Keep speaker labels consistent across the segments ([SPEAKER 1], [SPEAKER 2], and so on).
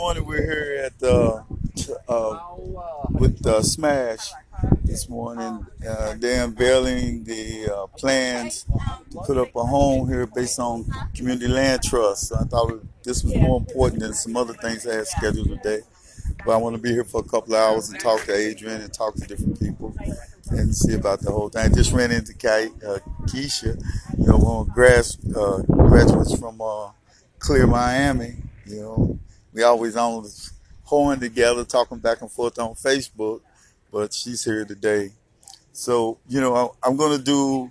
[SPEAKER 1] morning we're here at uh, t- uh, with uh, Smash this morning. Uh, they're unveiling the uh, plans to put up a home here based on community land trust. I thought this was more important than some other things I had scheduled today. But I want to be here for a couple of hours and talk to Adrian and talk to different people and see about the whole thing. I just ran into Ke- uh, Keisha, you know, one of grass uh, graduates from Clear Miami. You know, we always on horn together, talking back and forth on Facebook. But she's here today, so you know I'm going to do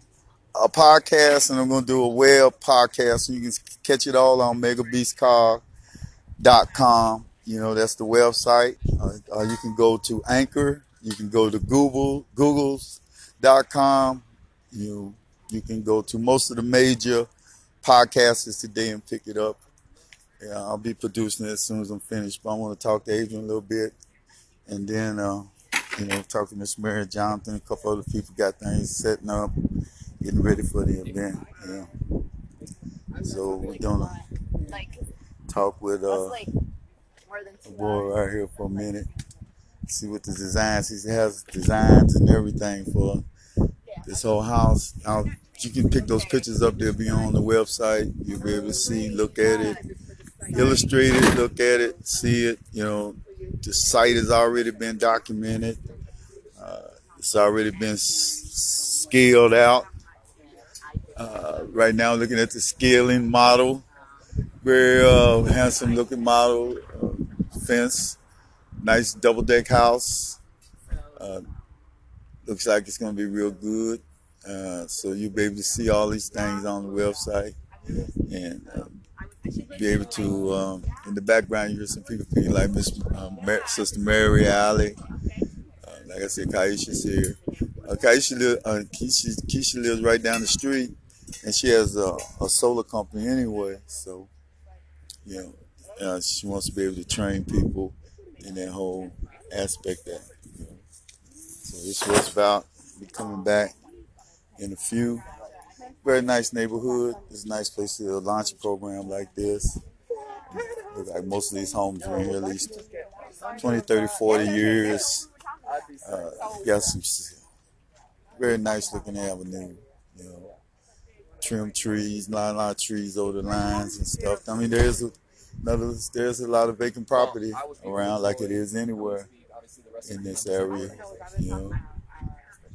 [SPEAKER 1] a podcast and I'm going to do a web podcast, so you can catch it all on megabeastcar.com. You know, that's the website. Uh, uh, you can go to Anchor. You can go to Google, Google's.com. You you can go to most of the major podcasters today and pick it up. Yeah, I'll be producing it as soon as I'm finished. But I want to talk to Adrian a little bit, and then uh, you know talk to Miss Mary Jonathan. A couple other people got things setting up, getting ready for the event. Yeah. So we're gonna talk with uh, a boy right here for a minute. See what the designs. He has designs and everything for this whole house. Now you can pick those pictures up. They'll be on the website. You'll be able to see, look at it, illustrate it, look at it, see it. You know, the site has already been documented. Uh, it's already been s- scaled out. Uh, right now, looking at the scaling model, very uh, handsome looking model, uh, fence, nice double deck house. Uh, looks like it's going to be real good. Uh, so you'll be able to see all these things on the website and be able to, um, in the background, you hear some people like Miss um, Mar- Sister Mary Alley. Uh, like I said, Kaisha's here. Uh, Kaisha, li- uh, Keisha, Keisha lives right down the street and she has a, a solar company anyway. So, you know, uh, she wants to be able to train people in that whole aspect that, you know. So this was about be coming back in a few. Very nice neighborhood. It's a nice place to launch a program like this. Like most of these homes are here at least 20, 30, 40 years. Uh, got some very nice looking avenue, you know. Trim trees, lot, lot of trees over the lines and stuff. I mean, there's a, another, there's a lot of vacant property around like it is anywhere in this area, you know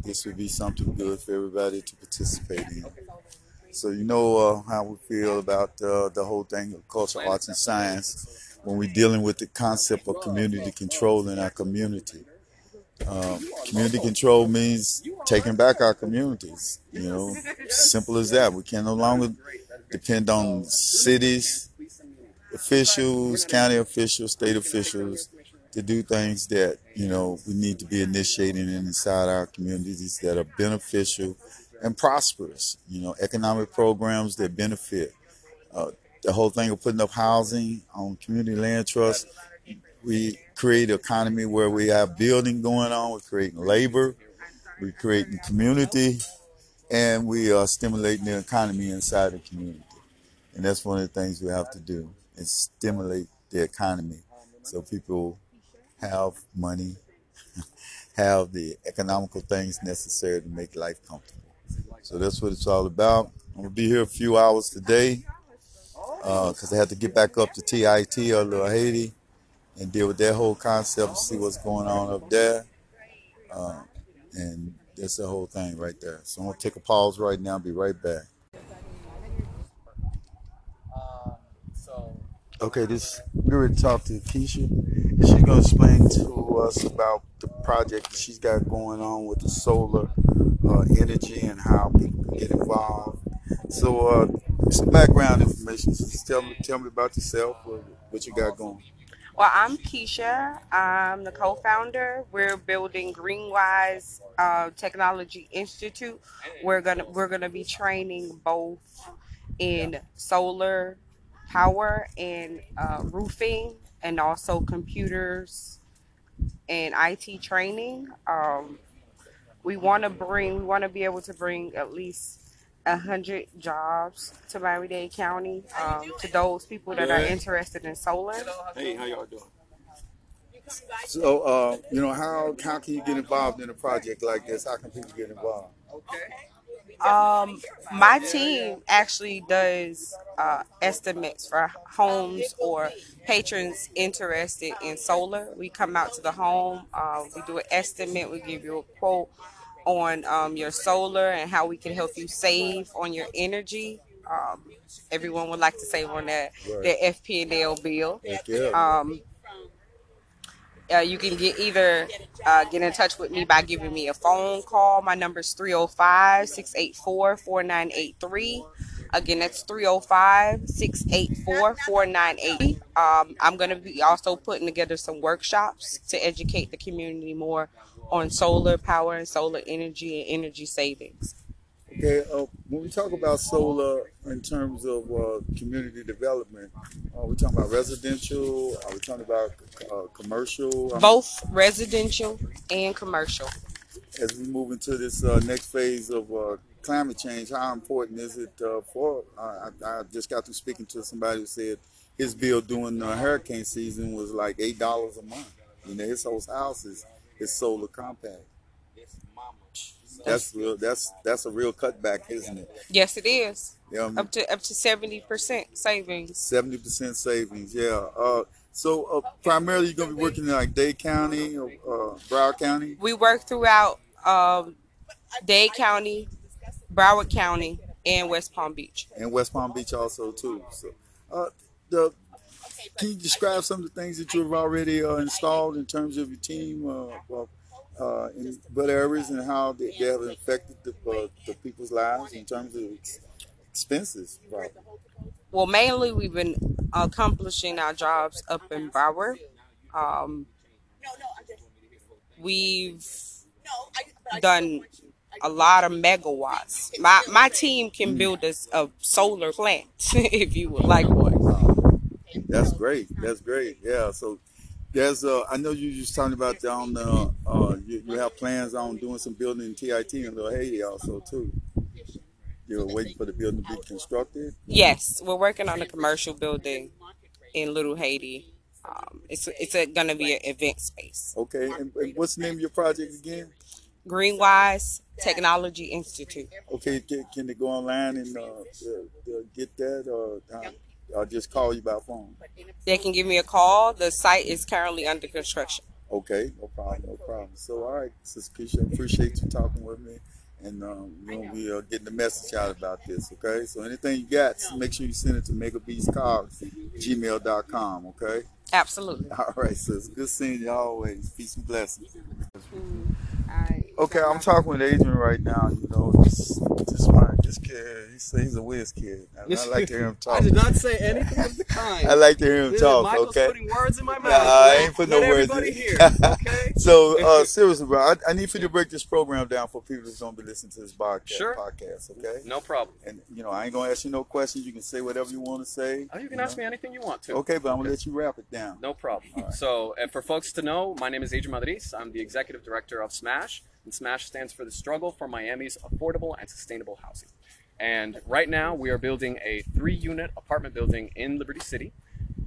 [SPEAKER 1] this would be something good for everybody to participate in. So you know uh, how we feel about uh, the whole thing of culture, arts, and science when we're dealing with the concept of community control in our community. Um, community control means taking back our communities. You know, simple as that. We can no longer depend on cities, officials, county officials, state officials to do things that you know we need to be initiating inside our communities that are beneficial and prosperous. You know, economic programs that benefit. Uh, the whole thing of putting up housing on community land trust. We create an economy where we have building going on. We're creating labor. We're creating community, and we are stimulating the economy inside the community. And that's one of the things we have to do is stimulate the economy so people have money, have the economical things necessary to make life comfortable. So that's what it's all about. I'm gonna be here a few hours today because I had to get back up to TIT or Little Haiti and deal with that whole concept and see what's going on up there. Uh, and that's the whole thing right there. So I'm gonna take a pause right now. Be right back. Okay, this we're going to Keisha, and she's to explain to us about the project that she's got going on with the solar uh, energy and how people can get involved. So, uh, some background information. Just tell me, tell me about yourself, what, what you got going.
[SPEAKER 2] Well, I'm Keisha. I'm the co-founder. We're building Greenwise uh, Technology Institute. We're gonna we're gonna be training both in solar power and uh, roofing, and also computers and IT training. Um, we want to bring we want to be able to bring at least a hundred jobs to Miami-Dade County um, to those people that are interested in solar.
[SPEAKER 3] Hey, how y'all doing?
[SPEAKER 1] So, uh, you know, how how can you get involved in a project like this? How can people get involved?
[SPEAKER 2] Um, my team actually does uh, estimates for homes or patrons interested in solar. We come out to the home, uh, we do an estimate, we give you a quote on um, your solar and how we can help you save on your energy. Um, everyone would like to save on that
[SPEAKER 1] Right.
[SPEAKER 2] their FP&L bill. Um, uh, you can get either uh, get in touch with me by giving me a phone call. My number is 305 684 4983. Again, that's 305 684 4983. Um, I'm going to be also putting together some workshops to educate the community more on solar power and solar energy and energy savings.
[SPEAKER 1] Okay, uh, when we talk about solar in terms of uh, community development, are we talking about residential? Are we talking about uh, commercial?
[SPEAKER 2] Both residential and commercial.
[SPEAKER 1] as we move into this uh, next phase of uh, climate change, how important is it uh, for? Uh, I, I just got through speaking to somebody who said his bill during the hurricane season was like eight dollars a month. You know, his whole house is is solar compact. That's real. That's that's a real cutback, isn't it?
[SPEAKER 2] Yes, it is.
[SPEAKER 1] Yeah,
[SPEAKER 2] Up to up to seventy percent savings.
[SPEAKER 1] seventy percent savings. Yeah. Uh, so uh, primarily, you're gonna be working in like Dade County or uh, Broward County.
[SPEAKER 2] We work throughout um, Dade County, Broward County, and West Palm Beach.
[SPEAKER 1] and West Palm Beach also too. So, uh, the can you describe some of the things that you've already uh, installed in terms of your team, uh, uh, in what areas and how they, they have affected the, uh, the people's lives in terms of expenses?
[SPEAKER 2] Well, mainly we've been accomplishing our jobs up in Broward. Um, we've done a lot of megawatts. My my team can build us a solar plant if you would like one.
[SPEAKER 1] That's great. That's great. Yeah. So there's uh, I know you just talking about down uh, uh, you, you have plans on doing some building in TIT in Little Haiti also too. You're waiting for the building to be constructed.
[SPEAKER 2] Yes, we're working on a commercial building in Little Haiti. Um, it's it's a, gonna be an event space.
[SPEAKER 1] Okay. And, and what's the name of your project again?
[SPEAKER 2] Greenwise Technology Institute.
[SPEAKER 1] Okay, can, can they go online and uh, get that, or I'll just call you by phone?
[SPEAKER 2] They can give me a call. The site is currently under construction.
[SPEAKER 1] Okay, no problem, no problem. So, all right, Sister Keisha, appreciate you talking with me, and um, you know, we are getting the message out about this. Okay, so anything you got, make sure you send it to megabeastcars, gmail.com. Okay,
[SPEAKER 2] Absolutely.
[SPEAKER 1] all right, so it's good seeing you always. Peace and blessings.
[SPEAKER 2] Alright.
[SPEAKER 1] Okay, I'm talking with Adrian right now. You know, this this my this kid, he's, he's a whiz kid. I, I like to hear him talk.
[SPEAKER 3] I did not say anything of the kind.
[SPEAKER 1] I like to hear him
[SPEAKER 3] This is
[SPEAKER 1] talk.
[SPEAKER 3] Michael's
[SPEAKER 1] Okay.
[SPEAKER 3] putting words in my mouth.
[SPEAKER 1] Nah, I ain't putting no words in.
[SPEAKER 3] hear. Okay.
[SPEAKER 1] So uh, seriously, bro, I, I need for you to break this program down for people that's gonna be listening to this podcast.
[SPEAKER 3] Sure.
[SPEAKER 1] Podcast, okay?
[SPEAKER 3] No problem.
[SPEAKER 1] And you know, I ain't gonna ask you no questions. You can say whatever you want to say.
[SPEAKER 3] Oh, you can
[SPEAKER 1] know?
[SPEAKER 3] ask me anything you want to.
[SPEAKER 1] Okay, but I'm gonna let you wrap it down.
[SPEAKER 3] No problem.
[SPEAKER 1] Right.
[SPEAKER 3] So, and for folks to know, my name is Adrian Madriz. I'm the executive director of SMASH, and SMASH stands for the Struggle for Miami's Affordable and Sustainable Housing. And right now, we are building a three-unit apartment building in Liberty City,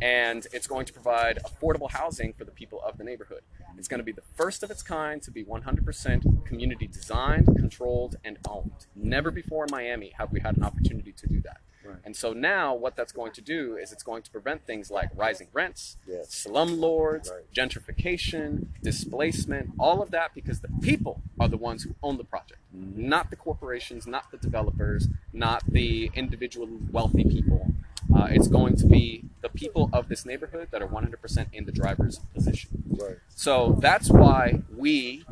[SPEAKER 3] and it's going to provide affordable housing for the people of the neighborhood. It's going to be the first of its kind to be 100% community designed, controlled, and owned. Never before in Miami have we had an opportunity to do that.
[SPEAKER 1] Right.
[SPEAKER 3] And so now, what that's going to do is it's going to prevent things like rising rents,
[SPEAKER 1] Yes.
[SPEAKER 3] slum lords,
[SPEAKER 1] Right.
[SPEAKER 3] gentrification, displacement, all of that because the people are the ones who own the project, not the corporations, not the developers, not the individual wealthy people. Uh, it's going to be the people of this neighborhood that are 100% in the driver's position.
[SPEAKER 1] Right.
[SPEAKER 3] So that's why we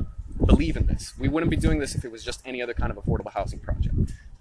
[SPEAKER 3] believe in this. We wouldn't be doing this if it was just any other kind of affordable housing project.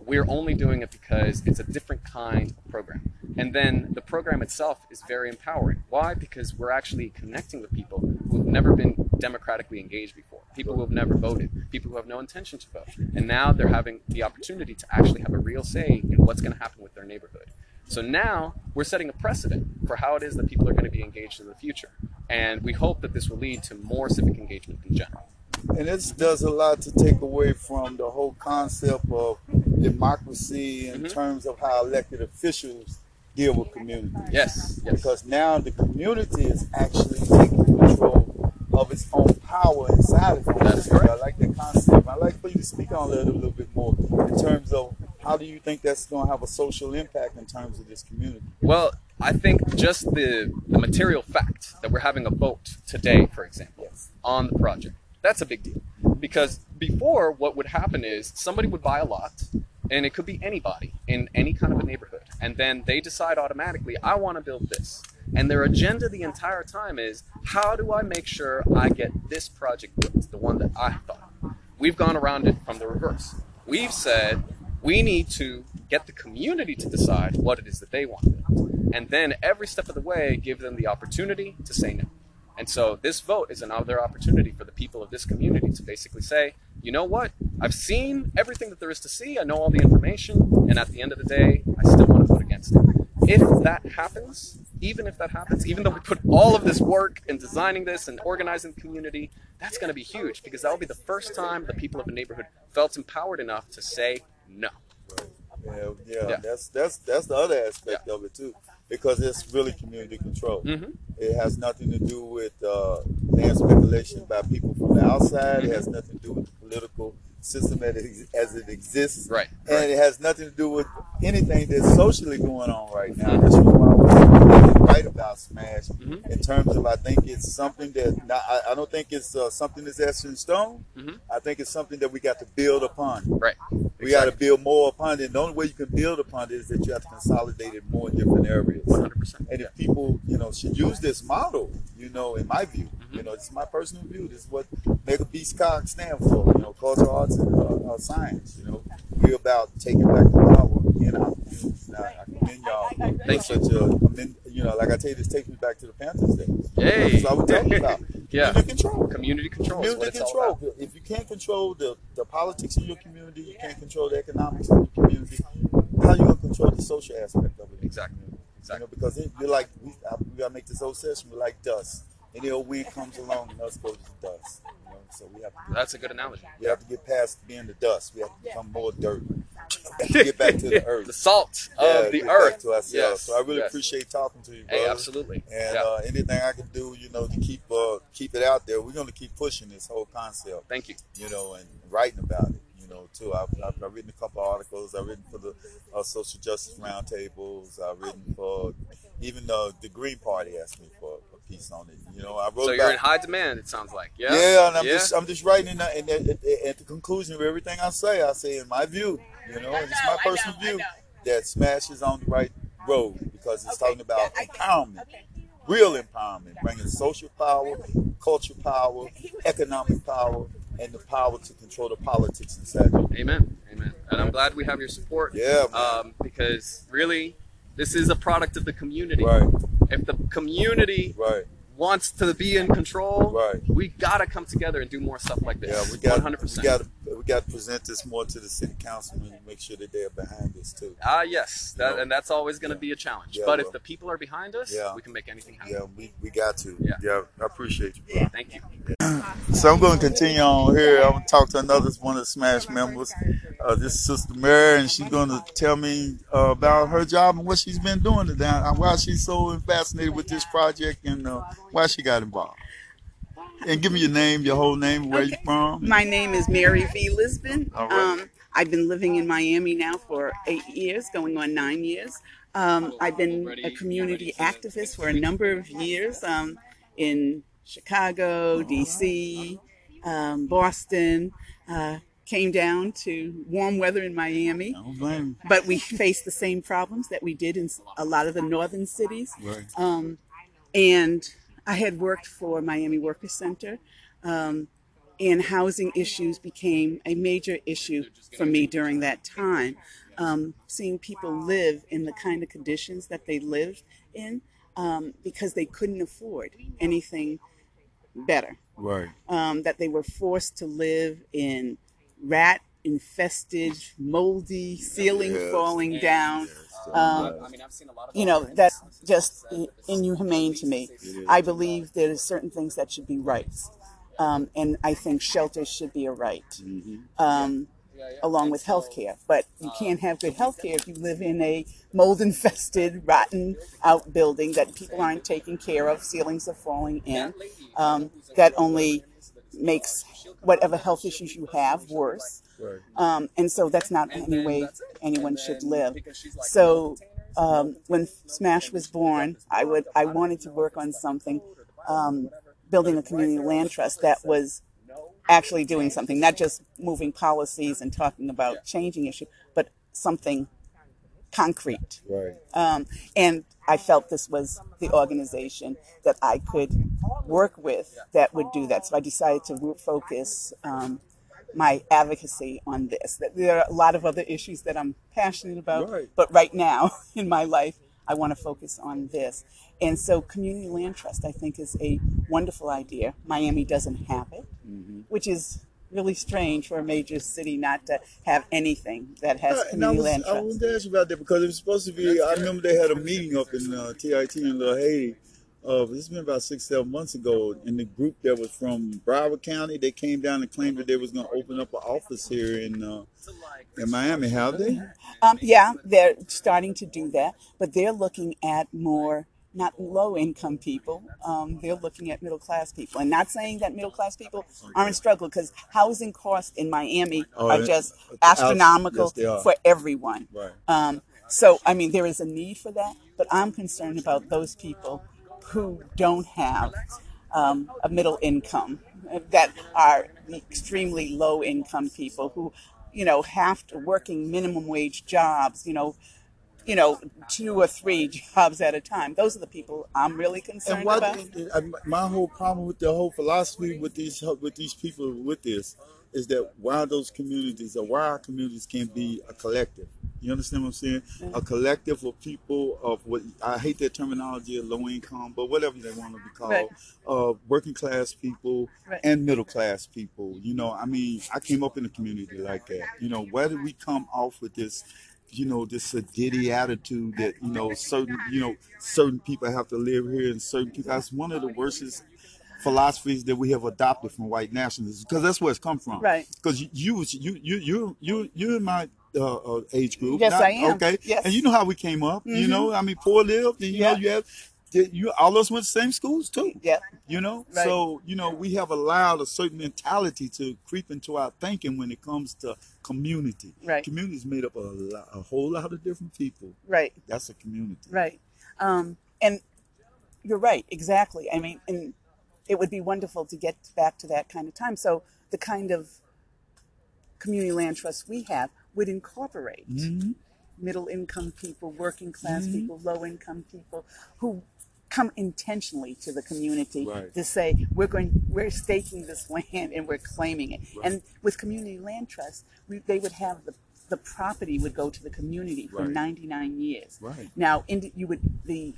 [SPEAKER 3] We're only doing it because it's a different kind of program. And then the program itself is very empowering. Why? Because we're actually connecting with people who have never been democratically engaged before, people who have never voted, people who have no intention to vote. And now they're having the opportunity to actually have a real say in what's going to happen with their neighborhood. So now we're setting a precedent for how it is that people are going to be engaged in the future. And we hope that this will lead to more civic engagement in general.
[SPEAKER 1] And this does a lot to take away from the whole concept of democracy in
[SPEAKER 3] Mhm.
[SPEAKER 1] terms of how elected officials deal with communities.
[SPEAKER 3] Yes. Yes.
[SPEAKER 1] Because now the community is actually taking control of its own power inside its own
[SPEAKER 3] That is
[SPEAKER 1] community.
[SPEAKER 3] correct.
[SPEAKER 1] I like that concept. I'd like for you to speak on that a little bit more in terms of how do you think that's going to have a social impact in terms of this community?
[SPEAKER 3] Well, I think just the, the material fact that we're having a vote today, for example,
[SPEAKER 1] Yes.
[SPEAKER 3] on the project, that's a big deal. Because before, what would happen is somebody would buy a lot, and it could be anybody in any kind of a neighborhood, and then they decide automatically, I want to build this. And their agenda the entire time is, how do I make sure I get this project built, the one that I thought? We've gone around it from the reverse. We've said we need to get the community to decide what it is that they want. And then every step of the way, give them the opportunity to say no. And so this vote is another opportunity for the people of this community to basically say, you know what? I've seen everything that there is to see. I know all the information. And at the end of the day, I still want to vote against it. If that happens, even if that happens, even though we put all of this work in designing this and organizing the community, that's going to be huge because that will be the first time the people of a neighborhood felt empowered enough to say no.
[SPEAKER 1] Yeah, yeah,
[SPEAKER 3] Yeah.
[SPEAKER 1] that's that's that's the other aspect of it too, because it's really community control.
[SPEAKER 3] hmm
[SPEAKER 1] It has nothing to do with uh, land speculation by people from the outside. It has nothing to do with the political system as it, as it exists,
[SPEAKER 3] Right.
[SPEAKER 1] and it has nothing to do with anything that's socially going on right now. That's why I was right about Smash
[SPEAKER 3] Mhm.
[SPEAKER 1] in terms of I think it's something that not, I, I don't think it's uh, something that's etched in stone.
[SPEAKER 3] Mhm.
[SPEAKER 1] I think it's something that we got to build upon.
[SPEAKER 3] Right.
[SPEAKER 1] We got to build more upon it. And The only way you can build upon it is that you have to consolidate it more in different areas.
[SPEAKER 3] 100%.
[SPEAKER 1] And if people, you know, should use this model, you know, in my view,
[SPEAKER 3] Mm-hmm.
[SPEAKER 1] you know, it's my personal view. This is what Mega Beast Cog stands for, you know, culture, arts, and uh, uh, science. You know, we're about taking back the power in our communities. Now, uh, I commend y'all for
[SPEAKER 3] Thank
[SPEAKER 1] such a, commend, you know, like I tell you, this takes me back to the Panthers days.
[SPEAKER 3] Yay.
[SPEAKER 1] That's what we're talking about.
[SPEAKER 3] Yeah.
[SPEAKER 1] Community control.
[SPEAKER 3] Community control is what
[SPEAKER 1] Community
[SPEAKER 3] it's all
[SPEAKER 1] control.
[SPEAKER 3] about.
[SPEAKER 1] If you can't control the, the politics in your community, you can't control the economics of your community. How you gonna control the social aspect of it?
[SPEAKER 3] Exactly.
[SPEAKER 1] You know,
[SPEAKER 3] Exactly.
[SPEAKER 1] because it, you're like we, I, we gotta make this whole session. We're like dust. Any old wind comes along and us goes to dust. So we have to
[SPEAKER 3] That's a good analogy.
[SPEAKER 1] we have to get past being the dust. We have to become more dirt. To get back to the earth.
[SPEAKER 3] the salt
[SPEAKER 1] Yeah,
[SPEAKER 3] of the earth.
[SPEAKER 1] to ourselves.
[SPEAKER 3] Yes.
[SPEAKER 1] So I really
[SPEAKER 3] yes.
[SPEAKER 1] appreciate talking to you, brother.
[SPEAKER 3] Hey, absolutely.
[SPEAKER 1] And
[SPEAKER 3] yeah.
[SPEAKER 1] uh, anything I can do, you know, to keep uh, keep it out there, we're gonna keep pushing this whole concept,
[SPEAKER 3] Thank you.
[SPEAKER 1] you know, and writing about it, you know, too. I've, I've, I've written a couple of articles. I've written for the uh, social justice roundtables. I've written for even uh, the Green Party asked me for piece on it. You know, I wrote
[SPEAKER 3] So
[SPEAKER 1] about
[SPEAKER 3] you're in high demand. It sounds like. Yeah.
[SPEAKER 1] yeah, and I'm
[SPEAKER 3] Yeah?
[SPEAKER 1] just I'm just writing, that, and at, at, at the conclusion of everything I say, I say in my view, you know, and it's my personal view that Smash is on the right road because it's talking about empowerment, real empowerment, bringing social power, culture power, economic power, and the power to control the politics inside. you.
[SPEAKER 3] Amen. Amen. And I'm glad we have your support.
[SPEAKER 1] Yeah, man.
[SPEAKER 3] Um, because really, this is a product of the community.
[SPEAKER 1] Right,
[SPEAKER 3] If the community
[SPEAKER 1] right,
[SPEAKER 3] wants to be in control,
[SPEAKER 1] right.
[SPEAKER 3] we gotta come together and do more stuff like this.
[SPEAKER 1] Yeah, we got
[SPEAKER 3] 100%.
[SPEAKER 1] we got to we got to present this more to the city councilmen and make sure that they're behind this too.
[SPEAKER 3] Ah, yes, that, and that's always going to
[SPEAKER 1] yeah.
[SPEAKER 3] be a challenge.
[SPEAKER 1] Yeah,
[SPEAKER 3] but if the people are behind us,
[SPEAKER 1] Yeah.
[SPEAKER 3] we can make anything happen.
[SPEAKER 1] Yeah, we, we got to.
[SPEAKER 3] Yeah.
[SPEAKER 1] yeah, I appreciate you, bro.
[SPEAKER 3] Thank you.
[SPEAKER 1] So I'm going to continue on here. I'm going to talk to another one of the Smash members. Uh, this is Sister Mary, and she's going to tell me uh, about her job and what she's been doing today, and why she's so fascinated with this project, and uh, why she got involved. And give me your name, your whole name, where you
[SPEAKER 4] Okay.
[SPEAKER 1] from.
[SPEAKER 4] My name is Mary V. Lisbon.
[SPEAKER 1] All right.
[SPEAKER 4] Um, I've been living in Miami now for eight years, going on nine years. Um, I've been a community activist for a number of years um, in Chicago, D.C., um, Boston. Uh, came down to warm weather in Miami,
[SPEAKER 1] I don't blame
[SPEAKER 4] but we faced the same problems that we did in a lot of the northern cities.
[SPEAKER 1] Right.
[SPEAKER 4] Um, and I had worked for Miami Workers Center, um, and housing issues became a major issue for me during that time. Um, seeing people live in the kind of conditions that they lived in um, because they couldn't afford anything better.
[SPEAKER 1] Right.
[SPEAKER 4] Um, that they were forced to live in rat infested, moldy, ceiling
[SPEAKER 1] Yes.
[SPEAKER 4] falling down. Um,
[SPEAKER 3] I mean, I've seen a lot of
[SPEAKER 4] you know that's just inhumane to me. I believe there are certain things that should be rights, um, and I think shelter should be a right. Um, along with healthcare. But you can't have good healthcare if you live in a mold infested, rotten out building that people aren't taking care of, ceilings are falling in. Um, that only makes whatever health issues you have worse.
[SPEAKER 1] Right.
[SPEAKER 4] Um, and so that's not any way anyone should live. So um, when Smash was born, I would I wanted to work on something, um, building a community land trust that was actually doing something, not just moving policies and talking about changing issues, but something concrete.
[SPEAKER 1] Right.
[SPEAKER 4] Um, and I felt this was the organization that I could work with that would do that. So I decided to focus um, my advocacy on this. That there are a lot of other issues that I'm passionate about,
[SPEAKER 1] Right.
[SPEAKER 4] but right now in my life, I want to focus on this. And so, community land trust, I think, is a wonderful idea. Miami doesn't have it, which is really strange for a major city not to have anything that has
[SPEAKER 1] Uh,
[SPEAKER 4] community
[SPEAKER 1] was,
[SPEAKER 4] land
[SPEAKER 1] I
[SPEAKER 4] trust.
[SPEAKER 1] wanted to ask you about that because it was supposed to be. I remember they had a meeting up in uh, TIT in Little Haiti. Uh, this has been about six, seven months ago. And the group that was from Broward County, they came down and claimed that they was going to open up an office here in uh, in Miami. Have they?
[SPEAKER 4] Um, yeah, they're starting to do that, but they're looking at more not low income people. Um, they're looking at middle class people, and not saying that middle class people aren't struggling because housing costs in Miami
[SPEAKER 1] Oh,
[SPEAKER 4] are just astronomical
[SPEAKER 1] they are.
[SPEAKER 4] for everyone.
[SPEAKER 1] Right.
[SPEAKER 4] Um, so, I mean, there is a need for that, but I'm concerned about those people who don't have um, a middle income, uh, that are extremely low income people who, you know, have to working minimum wage jobs, you know, you know, two or three jobs at a time. Those are the people I'm really concerned
[SPEAKER 1] And why?
[SPEAKER 4] about.
[SPEAKER 1] and my whole problem with the whole philosophy with these with these people with this is that why those communities or why our communities can't be a collective. You understand what I'm saying? A collective of people of what I hate that terminology of low income, but whatever they want to be called,
[SPEAKER 4] Right.
[SPEAKER 1] uh, working class people
[SPEAKER 4] Right.
[SPEAKER 1] and middle class people. You know, I mean, I came up in a community like that. You know, where did we come off with this? you know, this sedity attitude that, you know, certain, you know, certain people have to live here and certain people. That's one of the worstest philosophies that we have adopted from white nationalism because that's where it's come from.
[SPEAKER 4] Right.
[SPEAKER 1] Because you, you, you, you, you, you, in my uh, uh, age group.
[SPEAKER 4] Yes, I am.
[SPEAKER 1] Okay.
[SPEAKER 4] Yes. Mm-hmm.
[SPEAKER 1] And you know how we came up. You know, I mean, poor lived, and you
[SPEAKER 4] Yeah.
[SPEAKER 1] know, you have. You all of us went to the same schools too.
[SPEAKER 4] Yeah.
[SPEAKER 1] You know,
[SPEAKER 4] Right.
[SPEAKER 1] so you know we have allowed a certain mentality to creep into our thinking when it comes to community.
[SPEAKER 4] Right.
[SPEAKER 1] Community is made up of a, lot, a whole lot of different people.
[SPEAKER 4] Right.
[SPEAKER 1] That's a community.
[SPEAKER 4] Right. Um, and you're right, exactly. I mean, and it would be wonderful to get back to that kind of time. So the kind of community land trust we have would incorporate
[SPEAKER 1] Mm-hmm.
[SPEAKER 4] middle income people, working class people, low income people who come intentionally to the community
[SPEAKER 1] Right.
[SPEAKER 4] to say we're going we're staking this land and we're claiming it and with community land trust we, they would have the the property would go to the community for
[SPEAKER 1] Right.
[SPEAKER 4] 99 years
[SPEAKER 1] Right.
[SPEAKER 4] now indi- you would the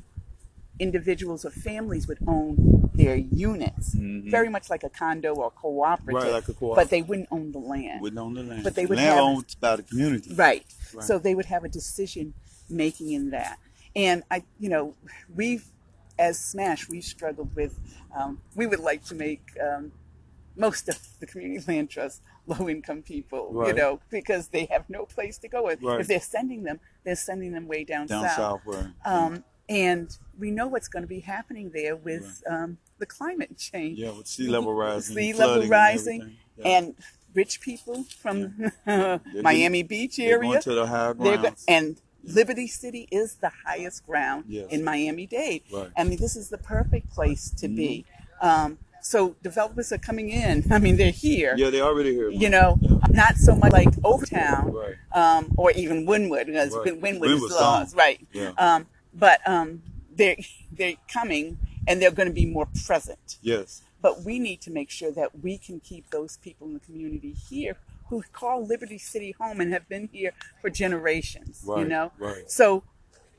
[SPEAKER 4] individuals or families would own their units very much like a condo or cooperative
[SPEAKER 1] Mm-hmm. Right, like a co-op.
[SPEAKER 4] but they wouldn't own the land
[SPEAKER 1] With own the land.
[SPEAKER 4] But they would
[SPEAKER 1] land
[SPEAKER 4] have-
[SPEAKER 1] owned by the community.
[SPEAKER 4] Right.
[SPEAKER 1] Right.
[SPEAKER 4] So they would have a decision making in that. And I, you know, we've, as Smash, we've struggled with, um, we would like to make um, most of the community land trust low income people,
[SPEAKER 1] right.
[SPEAKER 4] you know, because they have no place to go. If
[SPEAKER 1] Right.
[SPEAKER 4] if they're sending them, they're sending them way down,
[SPEAKER 1] Down
[SPEAKER 4] south.
[SPEAKER 1] south where
[SPEAKER 4] Um, and we know what's going to be happening there with um, the climate change
[SPEAKER 1] yeah, with sea level rising,
[SPEAKER 4] sea level
[SPEAKER 1] and
[SPEAKER 4] rising,
[SPEAKER 1] everything. Yeah.
[SPEAKER 4] and rich people from Miami Beach
[SPEAKER 1] They're
[SPEAKER 4] area.
[SPEAKER 1] going to the higher
[SPEAKER 4] They're
[SPEAKER 1] grounds.
[SPEAKER 4] and Liberty City is the highest ground
[SPEAKER 1] Yes.
[SPEAKER 4] in Miami Dade.
[SPEAKER 1] Right. Mm-hmm.
[SPEAKER 4] I mean, this is the perfect place to be. Um, so developers are coming in. I mean, they're here.
[SPEAKER 1] yeah, they already here.
[SPEAKER 4] You know, not so much like Overtown
[SPEAKER 1] Right.
[SPEAKER 4] um, or even Wynwood, because
[SPEAKER 1] Right.
[SPEAKER 4] Win-
[SPEAKER 1] Wynwood
[SPEAKER 4] is lost, right?
[SPEAKER 1] Yeah.
[SPEAKER 4] Um, but um, they're they're coming, and they're going to be more present.
[SPEAKER 1] Yes.
[SPEAKER 4] But we need to make sure that we can keep those people in the community here who call Liberty City home and have been here for generations.
[SPEAKER 1] Right, You
[SPEAKER 4] know,
[SPEAKER 1] right.
[SPEAKER 4] so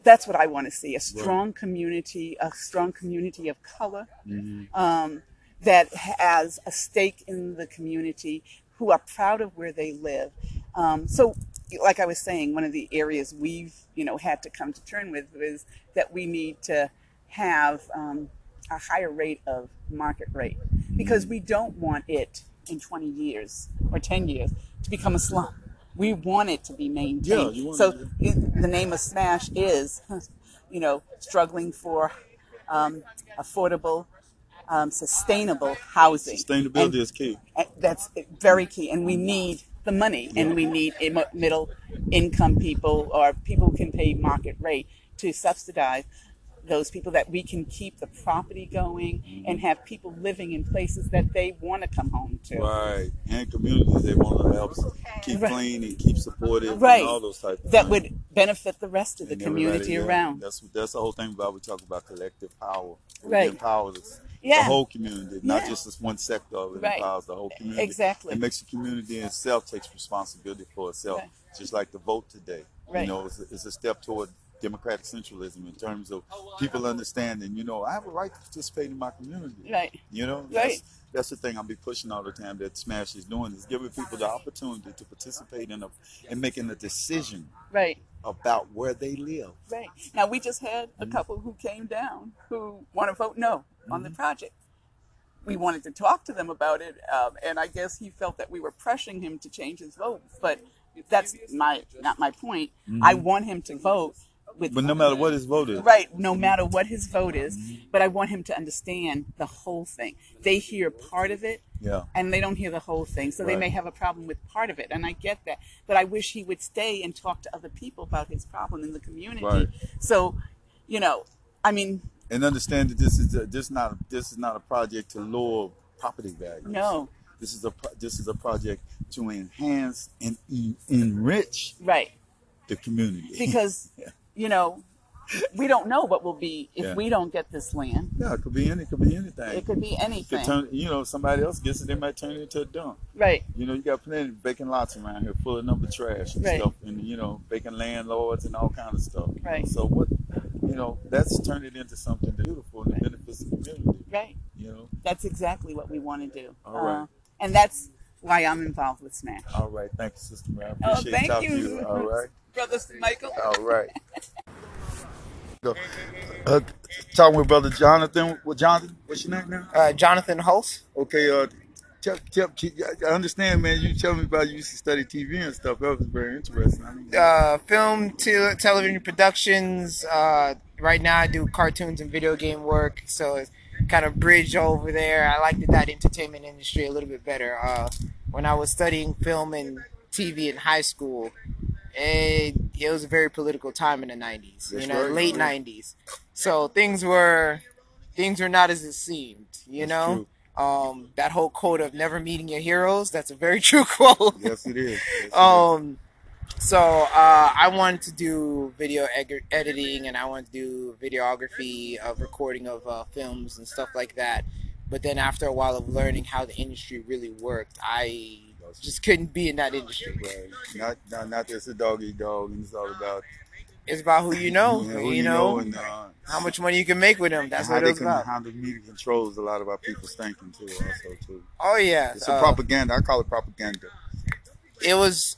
[SPEAKER 4] that's what I want to see: a strong community, a strong community of color
[SPEAKER 1] Mm-hmm.
[SPEAKER 4] um, that has a stake in the community, who are proud of where they live. Um, so, like I was saying, one of the areas we've you know had to come to terms with is that we need to have um, a higher rate of market rate because we don't want it in 20 years or 10 years to become a slum. we want it to be maintained.
[SPEAKER 1] Yeah,
[SPEAKER 4] so
[SPEAKER 1] it,
[SPEAKER 4] the name of Smash is, you know, struggling for um, affordable, um, sustainable housing.
[SPEAKER 1] Sustainability
[SPEAKER 4] And-
[SPEAKER 1] is key.
[SPEAKER 4] that's very key, and we need the money, and we need im- middle income people or people who can pay market rate to subsidize those people that we can keep the property going mm-hmm. and have people living in places that they want to come home to.
[SPEAKER 1] Right. And communities they want to help keep
[SPEAKER 4] Right.
[SPEAKER 1] clean and keep supportive
[SPEAKER 4] Right.
[SPEAKER 1] and all those types of
[SPEAKER 4] That
[SPEAKER 1] things.
[SPEAKER 4] would benefit the rest of the
[SPEAKER 1] And everybody,
[SPEAKER 4] community
[SPEAKER 1] yeah,
[SPEAKER 4] around.
[SPEAKER 1] That's that's the whole thing about we talk about collective power. We
[SPEAKER 4] Right.
[SPEAKER 1] empower the, the whole community, not
[SPEAKER 4] Yeah.
[SPEAKER 1] just this one sector of it.
[SPEAKER 4] Right.
[SPEAKER 1] empowers the whole community.
[SPEAKER 4] Exactly.
[SPEAKER 1] It makes the community itself takes responsibility for itself.
[SPEAKER 4] Right.
[SPEAKER 1] Just like the vote today.
[SPEAKER 4] Right.
[SPEAKER 1] You know, it's a, it's a step toward democratic centralism in terms of people understanding, you know, I have a right to participate in my community.
[SPEAKER 4] Right.
[SPEAKER 1] You know,
[SPEAKER 4] Right.
[SPEAKER 1] that's, that's the thing I'll be pushing all the time that Smash is doing is giving people the opportunity to participate in a in making a decision
[SPEAKER 4] Right.
[SPEAKER 1] about where they live.
[SPEAKER 4] Right. Now we just had
[SPEAKER 1] Mm-hmm.
[SPEAKER 4] a couple who came down who want to vote no on
[SPEAKER 1] Mm-hmm.
[SPEAKER 4] the project. We wanted to talk to them about it, um, and I guess he felt that we were pressuring him to change his vote. But that's my not my point. I want him to vote with
[SPEAKER 1] Mm-hmm. But no matter what his vote is,
[SPEAKER 4] right, no matter what his vote is.
[SPEAKER 1] Mm-hmm.
[SPEAKER 4] But I want him to understand the whole thing. They hear part of it,
[SPEAKER 1] yeah,
[SPEAKER 4] and they don't hear the whole thing. So they may have a problem with part of it, and I get that. But I wish he would stay and talk to other people about his problem in the community.
[SPEAKER 1] Right.
[SPEAKER 4] So, you know, I mean,
[SPEAKER 1] and understand that this is a, this not a, this is not a project to lower property values.
[SPEAKER 4] no,
[SPEAKER 1] this is a this is a project to enhance and en- enrich
[SPEAKER 4] right?
[SPEAKER 1] the community.
[SPEAKER 4] Because, you know, we don't know what will be if
[SPEAKER 1] Yeah.
[SPEAKER 4] we don't get this land.
[SPEAKER 1] yeah, it could be any, it could be anything.
[SPEAKER 4] It could be
[SPEAKER 1] It could
[SPEAKER 4] anything,
[SPEAKER 1] turn, you know, somebody else gets it, they might turn it into a dump.
[SPEAKER 4] right?
[SPEAKER 1] You know, you got plenty of vacant lots around here full of number trash and
[SPEAKER 4] Right.
[SPEAKER 1] stuff, and you know, vacant landlords and all kind of stuff. you know.
[SPEAKER 4] Right.
[SPEAKER 1] So what, know, that's turned it into something beautiful and it benefits the community.
[SPEAKER 4] Right.
[SPEAKER 1] You know.
[SPEAKER 4] That's exactly what we want to do. Uh,
[SPEAKER 1] All right.
[SPEAKER 4] and that's why I'm involved with Smash.
[SPEAKER 1] All right. Thank you, Sister Mary. I
[SPEAKER 4] Oh,
[SPEAKER 1] appreciate
[SPEAKER 4] thank
[SPEAKER 1] talking
[SPEAKER 4] you.
[SPEAKER 1] to you. All right.
[SPEAKER 4] Brother Michael.
[SPEAKER 1] All right. Uh, talking with Brother Jonathan. Well, Jonathan, what's your name now?
[SPEAKER 5] Uh, Jonathan Hulse.
[SPEAKER 1] Okay. Uh, I understand, man. You tell me about you used to study TV and stuff. That was very interesting. I mean,
[SPEAKER 5] Uh, film, te- television productions. Uh, right now, I do cartoons and video game work, so it's kind of bridge over there. I liked that entertainment industry a little bit better. Uh, when I was studying film and TV in high school, it, it was a very political time in the '90s.
[SPEAKER 1] That's
[SPEAKER 5] you know,
[SPEAKER 1] right.
[SPEAKER 5] late '90s. So things were things were not as it seemed. You
[SPEAKER 1] That's
[SPEAKER 5] know. Um, that whole quote of never meeting your heroes, that's a very true quote.
[SPEAKER 1] yes, it is. Yes, it is.
[SPEAKER 5] Um, so uh, I wanted to do video editing and I wanted to do videography of recording of uh, films and stuff like that. But then after a while of learning how the industry really worked, I just couldn't be in that industry.
[SPEAKER 1] Right. Not, not, not just a dog eat dog, and it's all about
[SPEAKER 5] It's about who you know,
[SPEAKER 1] yeah, who
[SPEAKER 5] you, know,
[SPEAKER 1] and uh,
[SPEAKER 5] how much money you can make with them. That's
[SPEAKER 1] how
[SPEAKER 5] what
[SPEAKER 1] they
[SPEAKER 5] it
[SPEAKER 1] can,
[SPEAKER 5] about.
[SPEAKER 1] how the media controls a lot of our people's thinking too. Also, too.
[SPEAKER 5] Oh yeah,
[SPEAKER 1] It's a
[SPEAKER 5] uh,
[SPEAKER 1] propaganda. I call it propaganda.
[SPEAKER 5] it was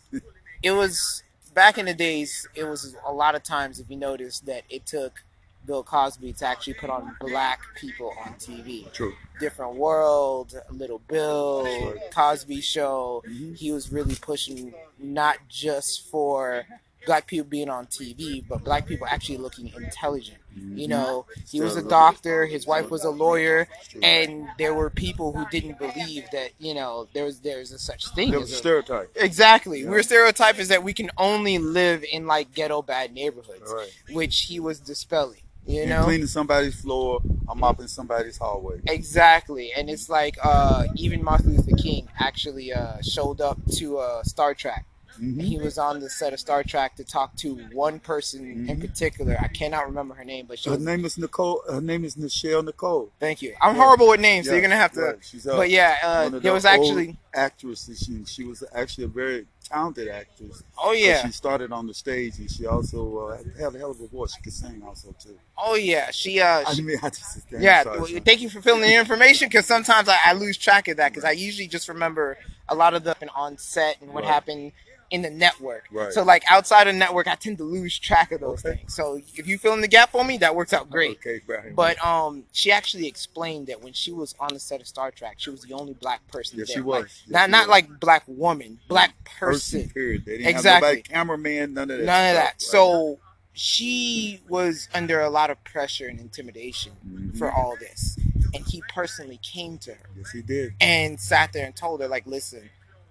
[SPEAKER 5] it was back in the days it was a lot of times if you notice that it took bill cosby to actually put on black people on tv
[SPEAKER 1] True.
[SPEAKER 5] different world little bill
[SPEAKER 1] Right.
[SPEAKER 5] cosby show
[SPEAKER 1] Mhm.
[SPEAKER 5] he was really pushing not just for black people being on tv but black people actually looking intelligent you know he was a doctor his wife was a lawyer and there were people who didn't believe that you know there's there's a such thing
[SPEAKER 1] There was a stereotype.
[SPEAKER 5] Exactly.
[SPEAKER 1] Yeah.
[SPEAKER 5] We're stereotype is that we can only live in like ghetto bad neighborhoods,
[SPEAKER 1] Right.
[SPEAKER 5] which he was dispelling. You know
[SPEAKER 1] cleaning somebody's floor or mopping somebody's hallway.
[SPEAKER 5] exactly, and it's like uh, even Martin Luther King actually uh, showed up to uh, Star Trek.
[SPEAKER 1] Mhm.
[SPEAKER 5] He was on the set of Star Trek to talk to one person in
[SPEAKER 1] Mhm.
[SPEAKER 5] particular. I cannot remember her name, but she
[SPEAKER 1] Her
[SPEAKER 5] was.
[SPEAKER 1] name is Nichols. Her name is Nichelle Nichols.
[SPEAKER 5] Thank you. I'm
[SPEAKER 1] Yeah.
[SPEAKER 5] horrible with names, so you're gonna have to.
[SPEAKER 1] right. She's a-
[SPEAKER 5] But yeah, uh,
[SPEAKER 1] one of
[SPEAKER 5] there
[SPEAKER 1] the
[SPEAKER 5] was actually.
[SPEAKER 1] actresses. She she was actually a very talented actress.
[SPEAKER 5] Oh yeah.
[SPEAKER 1] She started on the stage and she also uh, had a hell of a voice. She could sing also too.
[SPEAKER 5] Oh yeah. She uh.
[SPEAKER 1] I
[SPEAKER 5] she-
[SPEAKER 1] mean, I just
[SPEAKER 5] Yeah,
[SPEAKER 1] sorry,
[SPEAKER 5] well,
[SPEAKER 1] son.
[SPEAKER 5] thank you for filling the information because sometimes I, I lose track of that because I usually just remember a lot of the on set and what
[SPEAKER 1] Right.
[SPEAKER 5] happened in the network.
[SPEAKER 1] Right.
[SPEAKER 5] So like outside of network, I tend to lose track of those
[SPEAKER 1] Okay.
[SPEAKER 5] things. So if you fill in the gap for me, that works out great.
[SPEAKER 1] Okay, Brian.
[SPEAKER 5] But um, she actually explained that when she was on the set of Star Trek, she was the only black person
[SPEAKER 1] Yes,
[SPEAKER 5] there.
[SPEAKER 1] she
[SPEAKER 5] Like,
[SPEAKER 1] was. Yes,
[SPEAKER 5] not
[SPEAKER 1] she
[SPEAKER 5] not
[SPEAKER 1] was.
[SPEAKER 5] like black woman, black
[SPEAKER 1] person.
[SPEAKER 5] person.
[SPEAKER 1] Period. They didn't
[SPEAKER 5] Exactly.
[SPEAKER 1] have nobody, cameraman, none of that.
[SPEAKER 5] None of that.
[SPEAKER 1] right?
[SPEAKER 5] So she was under a lot of pressure and intimidation
[SPEAKER 1] Mhm.
[SPEAKER 5] for all this, and he personally came to her
[SPEAKER 1] yes, he did.
[SPEAKER 5] and sat there and told her like, "Listen,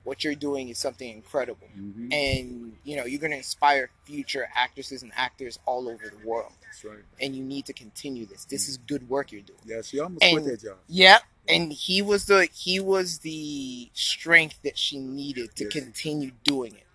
[SPEAKER 5] what you're doing is something incredible."
[SPEAKER 1] hmm
[SPEAKER 5] and you know you're going to inspire future actresses and actors all over the world
[SPEAKER 1] That's right.
[SPEAKER 5] and you need to continue this this is good work you're doing
[SPEAKER 1] Yeah, she almost
[SPEAKER 5] And-
[SPEAKER 1] quit that job.
[SPEAKER 5] yeah and he was the he was the strength that she needed to
[SPEAKER 1] Yes.
[SPEAKER 5] continue doing it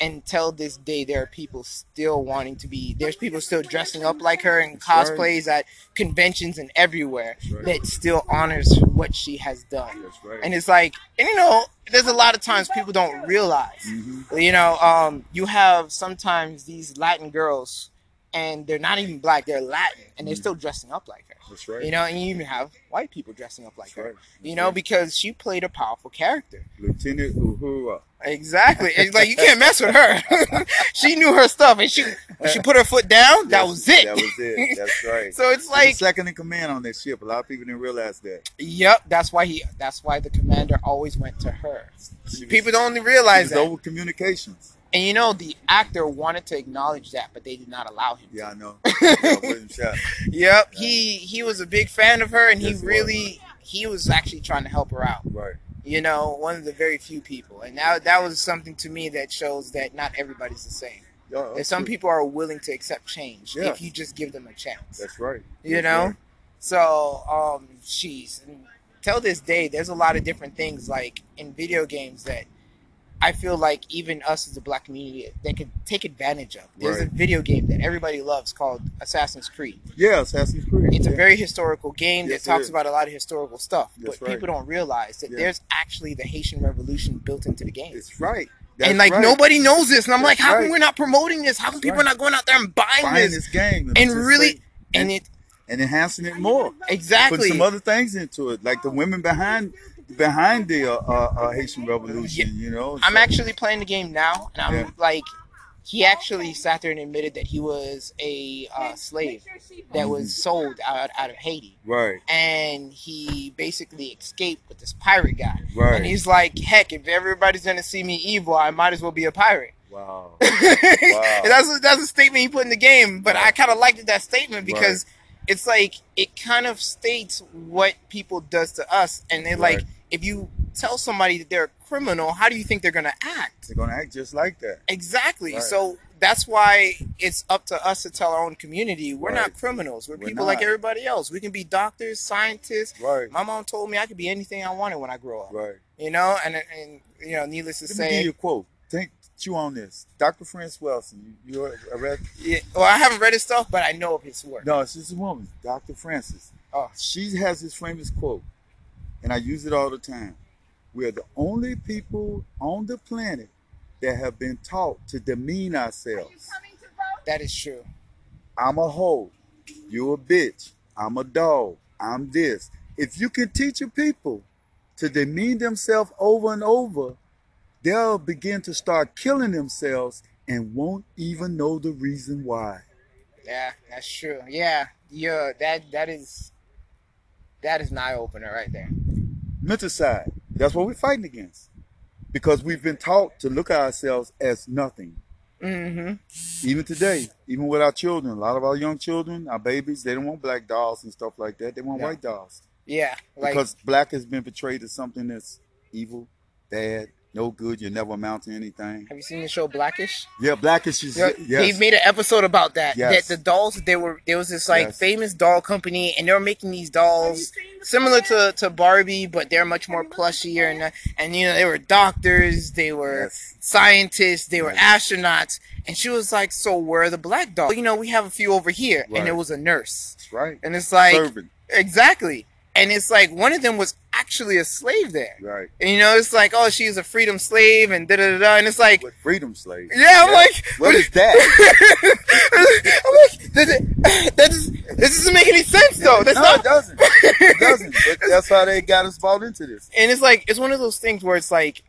[SPEAKER 5] Until this day there are people still wanting to be there's people still dressing up like her in
[SPEAKER 1] That's right.
[SPEAKER 5] cosplays at conventions and everywhere
[SPEAKER 1] right.
[SPEAKER 5] that still honors what she has done
[SPEAKER 1] right.
[SPEAKER 5] and it's like and you know there's a lot of times people don't realize
[SPEAKER 1] hmm
[SPEAKER 5] you know, um, you have sometimes these Latin girls, and they're not even black; they're Latin, and they're
[SPEAKER 1] Mhm.
[SPEAKER 5] still dressing up like her.
[SPEAKER 1] That's right.
[SPEAKER 5] You know, and you even have white people dressing up like
[SPEAKER 1] That's
[SPEAKER 5] her. You know, because she played a powerful character.
[SPEAKER 1] Lieutenant Uhura.
[SPEAKER 5] Exactly. It's like you can't mess with her. she knew her stuff, and she when she put her foot down. That was it.
[SPEAKER 1] That was it. That's right.
[SPEAKER 5] so it's like,
[SPEAKER 1] second in command on this ship. A lot of people didn't realize that.
[SPEAKER 5] yep. That's why he. That's why the commander always went to her.
[SPEAKER 1] Was-
[SPEAKER 5] People don't realize that.
[SPEAKER 1] over communications.
[SPEAKER 5] And you know, the actor wanted to acknowledge that, but they did not allow him.
[SPEAKER 1] Yeah, I know. Yeah.
[SPEAKER 5] Yep, he he was a big fan of her, and
[SPEAKER 1] Yes,
[SPEAKER 5] he really he was actually trying to help her out.
[SPEAKER 1] Right.
[SPEAKER 5] You know, one of the very few people, and that that was something to me that shows that not everybody's the same.
[SPEAKER 1] Yeah,
[SPEAKER 5] That some
[SPEAKER 1] that's
[SPEAKER 5] people are willing to accept change
[SPEAKER 1] Yeah.
[SPEAKER 5] if you just give them a chance.
[SPEAKER 1] That's right.
[SPEAKER 5] you
[SPEAKER 1] That's
[SPEAKER 5] know,
[SPEAKER 1] right.
[SPEAKER 5] so um, she's and till this day, there's a lot of different things like in video games that. I feel like even us as a black community, they could take advantage of. There's
[SPEAKER 1] Right.
[SPEAKER 5] a video game that everybody loves called Assassin's Creed.
[SPEAKER 1] Yeah, Assassin's Creed.
[SPEAKER 5] It's a very historical game
[SPEAKER 1] Yes,
[SPEAKER 5] that talks about a lot of historical stuff,
[SPEAKER 1] That's
[SPEAKER 5] but
[SPEAKER 1] right.
[SPEAKER 5] people don't realize that
[SPEAKER 1] Yeah.
[SPEAKER 5] there's actually the Haitian Revolution built into the game.
[SPEAKER 1] It's right. That's
[SPEAKER 5] and like
[SPEAKER 1] right.
[SPEAKER 5] nobody knows this, and I'm like, how come we're not promoting this? How come
[SPEAKER 1] That's
[SPEAKER 5] people are not going out there and buying,
[SPEAKER 1] buying
[SPEAKER 5] this?
[SPEAKER 1] this game
[SPEAKER 5] And really,
[SPEAKER 1] participating
[SPEAKER 5] and it
[SPEAKER 1] and enhancing it more.
[SPEAKER 5] exactly.
[SPEAKER 1] Put some other things into it, like the women behind behind the uh, uh, uh, Haitian Revolution. You know,
[SPEAKER 5] I'm actually playing the game now, and I'm
[SPEAKER 1] Yeah.
[SPEAKER 5] like, he actually sat there and admitted that he was a uh, slave that was
[SPEAKER 1] Mhm.
[SPEAKER 5] sold out out of Haiti.
[SPEAKER 1] right,
[SPEAKER 5] And he basically escaped with this pirate guy.
[SPEAKER 1] right.
[SPEAKER 5] And he's like, heck, if everybody's gonna see me evil, I might as well be a pirate.
[SPEAKER 1] wow.
[SPEAKER 5] And that's a, that's a statement he put in the game, but I kind of liked that statement because it's like it kind of states what people does to us, and they're like,
[SPEAKER 1] Right.
[SPEAKER 5] If you tell somebody that they're a criminal, how do you think they're gonna act?
[SPEAKER 1] They're gonna act just like that.
[SPEAKER 5] Exactly.
[SPEAKER 1] Right.
[SPEAKER 5] So that's why it's up to us to tell our own community we're not criminals. We're,
[SPEAKER 1] We're
[SPEAKER 5] people like everybody else. We can be doctors, scientists.
[SPEAKER 1] Right,
[SPEAKER 5] My mom told me I could be anything I wanted when I grow up.
[SPEAKER 1] right.
[SPEAKER 5] You know, and and you know, needless to
[SPEAKER 1] Let me give
[SPEAKER 5] say,
[SPEAKER 1] you a quote. Think chew on this. Dr. Frances Welsing. You, you read?
[SPEAKER 5] yeah, well, I haven't read his stuff, but I know of his work.
[SPEAKER 1] No, it's just a woman, Dr. Frances.
[SPEAKER 5] Oh.
[SPEAKER 1] She has this famous quote, and I use it all the time. We are the only people on the planet that have been taught to demean ourselves.
[SPEAKER 5] To That is true.
[SPEAKER 1] I'm a hoe. You a bitch. I'm a dog. I'm this. If you can teach your people to demean themselves over and over, they'll begin to start killing themselves and won't even know the reason why.
[SPEAKER 5] Yeah, that's true. Yeah, yeah, that that is that is an eye opener right there.
[SPEAKER 1] Mental side. That's what we're fighting against. Because we've been taught to look at ourselves as nothing.
[SPEAKER 5] Mm-hmm.
[SPEAKER 1] Even today, even with our children, a lot of our young children, our babies, they don't want black dolls and stuff like that. They want
[SPEAKER 5] No.
[SPEAKER 1] white dolls.
[SPEAKER 5] Yeah, like
[SPEAKER 1] because black has been portrayed as something that's evil, bad, no good. You never amount to anything.
[SPEAKER 5] have you seen the show Blackish?
[SPEAKER 1] Yeah, blackish is
[SPEAKER 5] Yeah,
[SPEAKER 1] yes.
[SPEAKER 5] He made an episode about that.
[SPEAKER 1] Yes.
[SPEAKER 5] That the dolls they were there was this like
[SPEAKER 1] Yes.
[SPEAKER 5] famous doll company and they were making these dolls similar to, to Barbie, but they're much more plushier and and you know they were doctors, they were
[SPEAKER 1] Yes.
[SPEAKER 5] scientists, they were astronauts, and she was like, "So where are the black dolls? You know, we have a few over here," and
[SPEAKER 1] Right.
[SPEAKER 5] it was a nurse,
[SPEAKER 1] That's right.
[SPEAKER 5] and it's like
[SPEAKER 1] Servant.
[SPEAKER 5] exactly, and it's like one of them was actually a slave there.
[SPEAKER 1] Right.
[SPEAKER 5] And you know, it's like, oh, she's a freedom slave, and da da da da. And it's like,
[SPEAKER 1] With freedom slave?
[SPEAKER 5] yeah, I'm like,
[SPEAKER 1] What is that?
[SPEAKER 5] I'm like, that, that, that is, this doesn't make any sense though. That's
[SPEAKER 1] no,
[SPEAKER 5] not.
[SPEAKER 1] it doesn't. It doesn't. But that's how they got us bought into this.
[SPEAKER 5] And it's like, it's one of those things where it's like,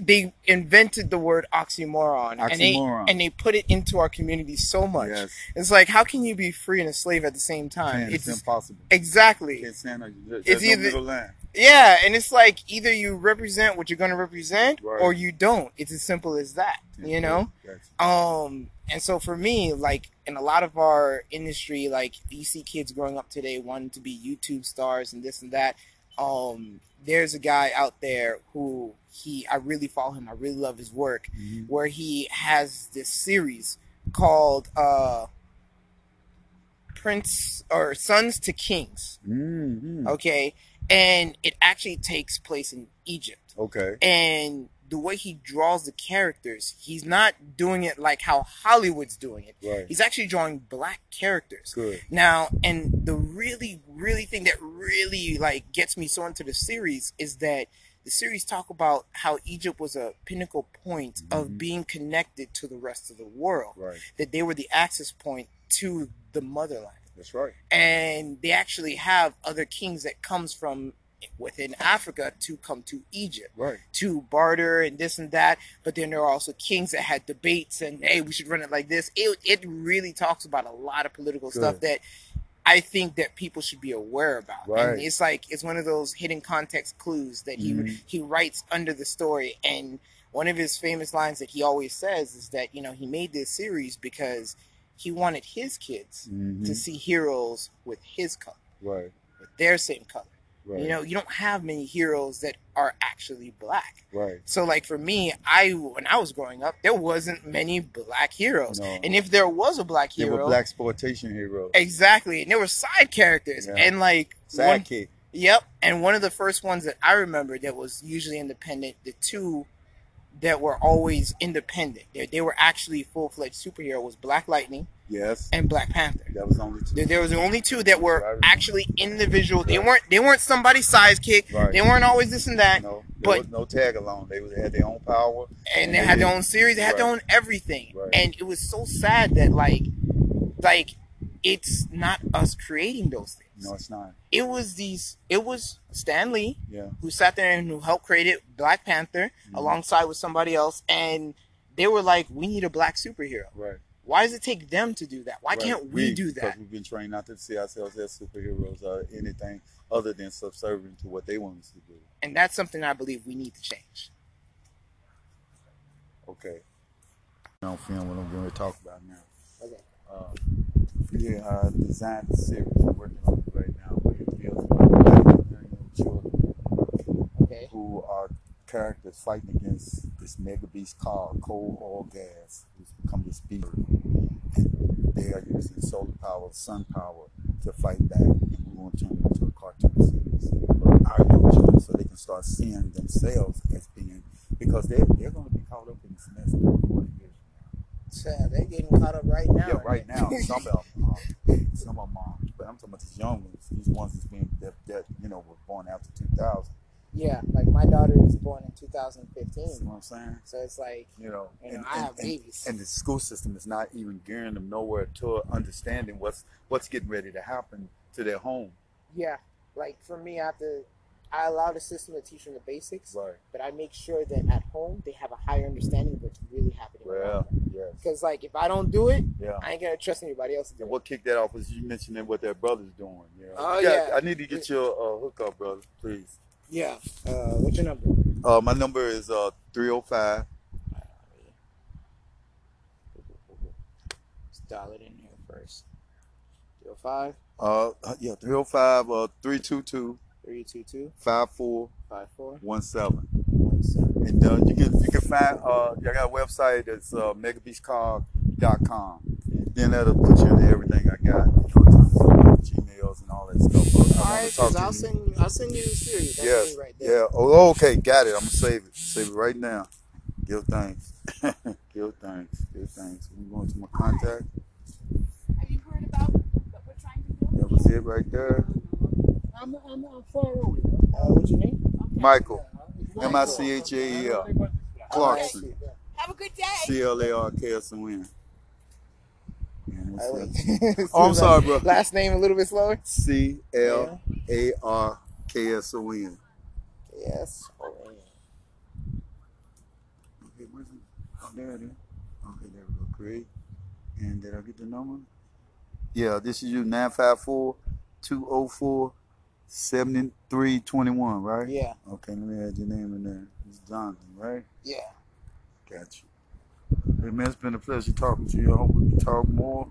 [SPEAKER 5] they invented the word oxymoron, and they and they put it into our community so much.
[SPEAKER 1] Yes.
[SPEAKER 5] It's like how can you be free and a slave at the same time?
[SPEAKER 1] Man, it's,
[SPEAKER 5] it's
[SPEAKER 1] impossible.
[SPEAKER 5] exactly
[SPEAKER 1] Can't stand it.
[SPEAKER 5] It's either- yeah, and it's like either you represent what you're going to represent
[SPEAKER 1] Right.
[SPEAKER 5] or you don't. It's as simple as that, you know.
[SPEAKER 1] Yes.
[SPEAKER 5] Um, and so for me, like in a lot of our industry, like you see kids growing up today wanting to be YouTube stars and this and that. Um, there's a guy out there who he I really follow him. I really love his work.
[SPEAKER 1] Mhm.
[SPEAKER 5] Where he has this series called uh, Prince or Sons to Kings.
[SPEAKER 1] Mhm.
[SPEAKER 5] Okay, and it actually takes place in Egypt
[SPEAKER 1] Okay.
[SPEAKER 5] and the way he draws the characters, he's not doing it like how Hollywood's doing it.
[SPEAKER 1] Right.
[SPEAKER 5] He's actually drawing black characters.
[SPEAKER 1] Good.
[SPEAKER 5] Now, and the really, really thing that really like gets me so into the series is that the series talk about how Egypt was a pinnacle point of
[SPEAKER 1] Mhm.
[SPEAKER 5] being connected to the rest of the world.
[SPEAKER 1] Right.
[SPEAKER 5] That they were the access point to the motherland
[SPEAKER 1] That's right.
[SPEAKER 5] and they actually have other kings that comes from within Africa to come to Egypt
[SPEAKER 1] Right.
[SPEAKER 5] to barter and this and that. But then there are also kings that had debates and hey, we should run it like this. It it really talks about a lot of political stuff that I think that people should be aware about.
[SPEAKER 1] Right.
[SPEAKER 5] And it's like it's one of those hidden context clues that he
[SPEAKER 1] Mhm.
[SPEAKER 5] he writes under the story and one of his famous lines that he always says is that you know he made this series because he wanted his kids
[SPEAKER 1] Mhm.
[SPEAKER 5] to see heroes with his color,
[SPEAKER 1] Right.
[SPEAKER 5] with their same color.
[SPEAKER 1] Right.
[SPEAKER 5] You know, you don't have many heroes that are actually black.
[SPEAKER 1] Right.
[SPEAKER 5] So, like for me, I when I was growing up, there wasn't many black heroes,
[SPEAKER 1] No.
[SPEAKER 5] and if there was a black hero,
[SPEAKER 1] were black exploitation heroes.
[SPEAKER 5] exactly, and there were side characters,
[SPEAKER 1] Yeah.
[SPEAKER 5] and like
[SPEAKER 1] Sidekick.
[SPEAKER 5] yep, and one of the first ones that I remember that was usually independent, the two that were always independent, they, they were actually full fledged superhero was Black Lightning
[SPEAKER 1] Yes.
[SPEAKER 5] and Black Panther.
[SPEAKER 1] That was only two.
[SPEAKER 5] There, there was the only two that were actually individual. They weren't they weren't somebody's sidekick.
[SPEAKER 1] Right.
[SPEAKER 5] They weren't always this and that.
[SPEAKER 1] No, there
[SPEAKER 5] but-
[SPEAKER 1] was no tag along. They, was, they had their own power.
[SPEAKER 5] and they had their own series. They had their own everything.
[SPEAKER 1] Right.
[SPEAKER 5] And it was so sad that like, like, it's not us creating those things.
[SPEAKER 1] No, it's not.
[SPEAKER 5] It was these. It was Stan Lee
[SPEAKER 1] Yeah.
[SPEAKER 5] who sat there and who helped create it, Black Panther,
[SPEAKER 1] Mhm.
[SPEAKER 5] alongside with somebody else, and they were like, "We need a black superhero.
[SPEAKER 1] Right.
[SPEAKER 5] Why does it take them to do that? Why
[SPEAKER 1] right.
[SPEAKER 5] can't we, do that?
[SPEAKER 1] Because we've been trained not to see ourselves as superheroes or anything other than subservient to what they want us to do.
[SPEAKER 5] And that's something I believe we need to change.
[SPEAKER 1] Okay. I don't film what I'm going to talk about now.
[SPEAKER 5] Okay.
[SPEAKER 1] Uh, yeah, designed the series. I'm working on it right now, but it deals with black American children
[SPEAKER 5] Okay.
[SPEAKER 1] who are characters fighting against this mega beast called coal oil gas, who's become this beast. And they are using solar power, sun power to fight back. And we want to turn it into a cartoon series our young children so they can start seeing themselves as being, because they're, they're going to be caught up in this mess in 40 years.
[SPEAKER 5] So they're getting caught up right now.
[SPEAKER 1] Yeah, right now. Some of them, uh, some of them, uh, but I'm talking about these young ones. These ones that's being that, that you know were born after 2000.
[SPEAKER 5] yeah, like my daughter was born in
[SPEAKER 1] See
[SPEAKER 5] 2015,
[SPEAKER 1] what I'm saying?
[SPEAKER 5] so it's like
[SPEAKER 1] You know,
[SPEAKER 5] You know, I have
[SPEAKER 1] and,
[SPEAKER 5] babies.
[SPEAKER 1] and the school system is not even gearing them nowhere to understanding what's what's getting ready to happen to their home.
[SPEAKER 5] yeah, like for me, I have to. I allow the system to teach them the basics,
[SPEAKER 1] Right.
[SPEAKER 5] but I make sure that at home they have a higher understanding of what's really happening.
[SPEAKER 1] Well, yes.
[SPEAKER 5] Because like if I don't do it,
[SPEAKER 1] Yeah.
[SPEAKER 5] I ain't gonna trust anybody else to do
[SPEAKER 1] And
[SPEAKER 5] it.
[SPEAKER 1] what kicked that off was you mentioning what their brother's doing. You know?
[SPEAKER 5] Oh,
[SPEAKER 1] You got-
[SPEAKER 5] yeah.
[SPEAKER 1] I need to get your uh, hookup, brother, please.
[SPEAKER 5] Yeah. Uh, what's your number?
[SPEAKER 1] Uh, my number is uh 305.
[SPEAKER 5] Dial it in here first. 305?
[SPEAKER 1] Uh, yeah, 305 uh 322
[SPEAKER 5] 322
[SPEAKER 1] 5417.
[SPEAKER 5] 5417.
[SPEAKER 1] And uh, you can you can find uh I got a website that's uh megabeastcog.com. Then that'll put you into everything I got, you know, in terms of Gmails and all that stuff. All right, I
[SPEAKER 5] All
[SPEAKER 1] wanna
[SPEAKER 5] right,
[SPEAKER 1] talk
[SPEAKER 5] cause
[SPEAKER 1] to
[SPEAKER 5] I'll send
[SPEAKER 1] you.
[SPEAKER 5] send I'll send you the series. That's
[SPEAKER 1] Yes.
[SPEAKER 5] right there.
[SPEAKER 1] Yeah. Oh, okay, got it. I'm gonna save it. Save it right now. Give thanks. Give thanks. Give thanks. I'm going to my contact.
[SPEAKER 6] Have you heard about what we're trying to do?
[SPEAKER 1] That was it right there.
[SPEAKER 6] I'm, I'm, I'm far away.
[SPEAKER 5] Uh, what's your name?
[SPEAKER 1] Michael. M I C H A E L. Clarkson.
[SPEAKER 6] Have a good day.
[SPEAKER 1] C L A R K S O N. Man,
[SPEAKER 5] All
[SPEAKER 1] what's
[SPEAKER 5] right,
[SPEAKER 1] that?
[SPEAKER 5] wait.
[SPEAKER 1] Oh, I'm sorry, bro.
[SPEAKER 5] Last name a little bit slower.
[SPEAKER 1] C L A R K S O N.
[SPEAKER 5] Yes. Oh,
[SPEAKER 1] Oh, there it is. Okay, there we go. Create. And did I get the number? Yeah, this is you 954 204 7321, right?
[SPEAKER 5] Yeah,
[SPEAKER 1] Okay, let me add your name in there. It's Jonathan, right?
[SPEAKER 5] yeah.
[SPEAKER 1] Got you. Hey, man, it's been a pleasure talking to you. I hope we can talk more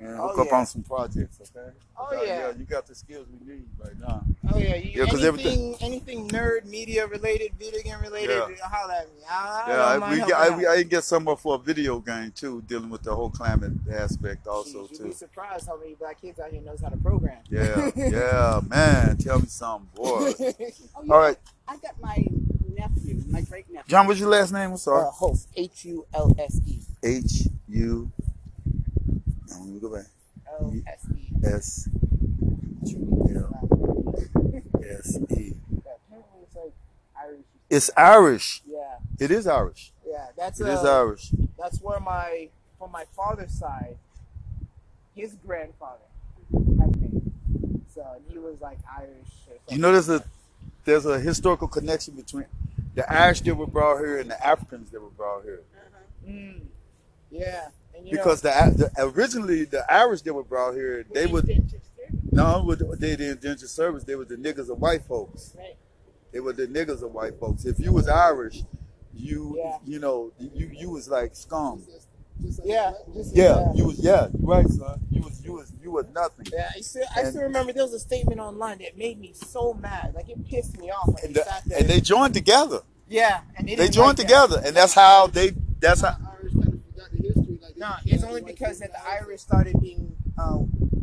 [SPEAKER 1] and
[SPEAKER 5] Oh,
[SPEAKER 1] hook up
[SPEAKER 5] yeah.
[SPEAKER 1] on some projects, okay?
[SPEAKER 5] Oh,
[SPEAKER 1] Okay,
[SPEAKER 5] yeah.
[SPEAKER 1] You got the skills we need right now.
[SPEAKER 5] Oh yeah, you,
[SPEAKER 1] Yeah, 'cause
[SPEAKER 5] anything, anything nerd, media related, video game related,
[SPEAKER 1] Yeah.
[SPEAKER 5] holler at me. I, I
[SPEAKER 1] Yeah, I, we got, I, we, I can get somewhere for a video game too, dealing with the whole climate aspect also
[SPEAKER 5] Jeez, You'd be surprised how many black kids out here knows how to program.
[SPEAKER 1] Yeah, yeah, man. Tell me something, boy.
[SPEAKER 4] Oh, yeah.
[SPEAKER 1] All right,
[SPEAKER 4] I got my nephew, my great nephew.
[SPEAKER 1] John, what's your last name? I'm sorry.
[SPEAKER 5] uh, host H U L S E
[SPEAKER 1] H U. Now let me go back.
[SPEAKER 5] L S E.
[SPEAKER 1] S S E.
[SPEAKER 5] It's Irish. Yeah,
[SPEAKER 1] It is Irish.
[SPEAKER 5] yeah. That's
[SPEAKER 1] It
[SPEAKER 5] uh,
[SPEAKER 1] is Irish.
[SPEAKER 5] that's where my from my father's side, his grandfather been. So he was like Irish.
[SPEAKER 1] You know, there's a there's a historical connection between the Irish that were brought here and the Africans that were brought here.
[SPEAKER 5] Mm. Yeah,
[SPEAKER 1] Because the, the originally the Irish that were brought here, they would no, with- they did indentured service. They were the niggas of white folks.
[SPEAKER 5] Right.
[SPEAKER 1] They were the niggas of white folks. If you was Irish, you
[SPEAKER 5] Yeah.
[SPEAKER 1] you know you you was like scum.
[SPEAKER 5] Yeah, just,
[SPEAKER 1] Yeah, you was yeah, right, son. You was you was you was nothing.
[SPEAKER 5] Yeah, I still, I still remember there was a statement online that made me so mad. Like it pissed me off
[SPEAKER 1] And,
[SPEAKER 5] they
[SPEAKER 1] the- and they joined together.
[SPEAKER 5] yeah, and they,
[SPEAKER 1] They joined
[SPEAKER 5] like
[SPEAKER 1] together, and that's how they. That's how.
[SPEAKER 5] No, it's only because that the Irish started being, uh,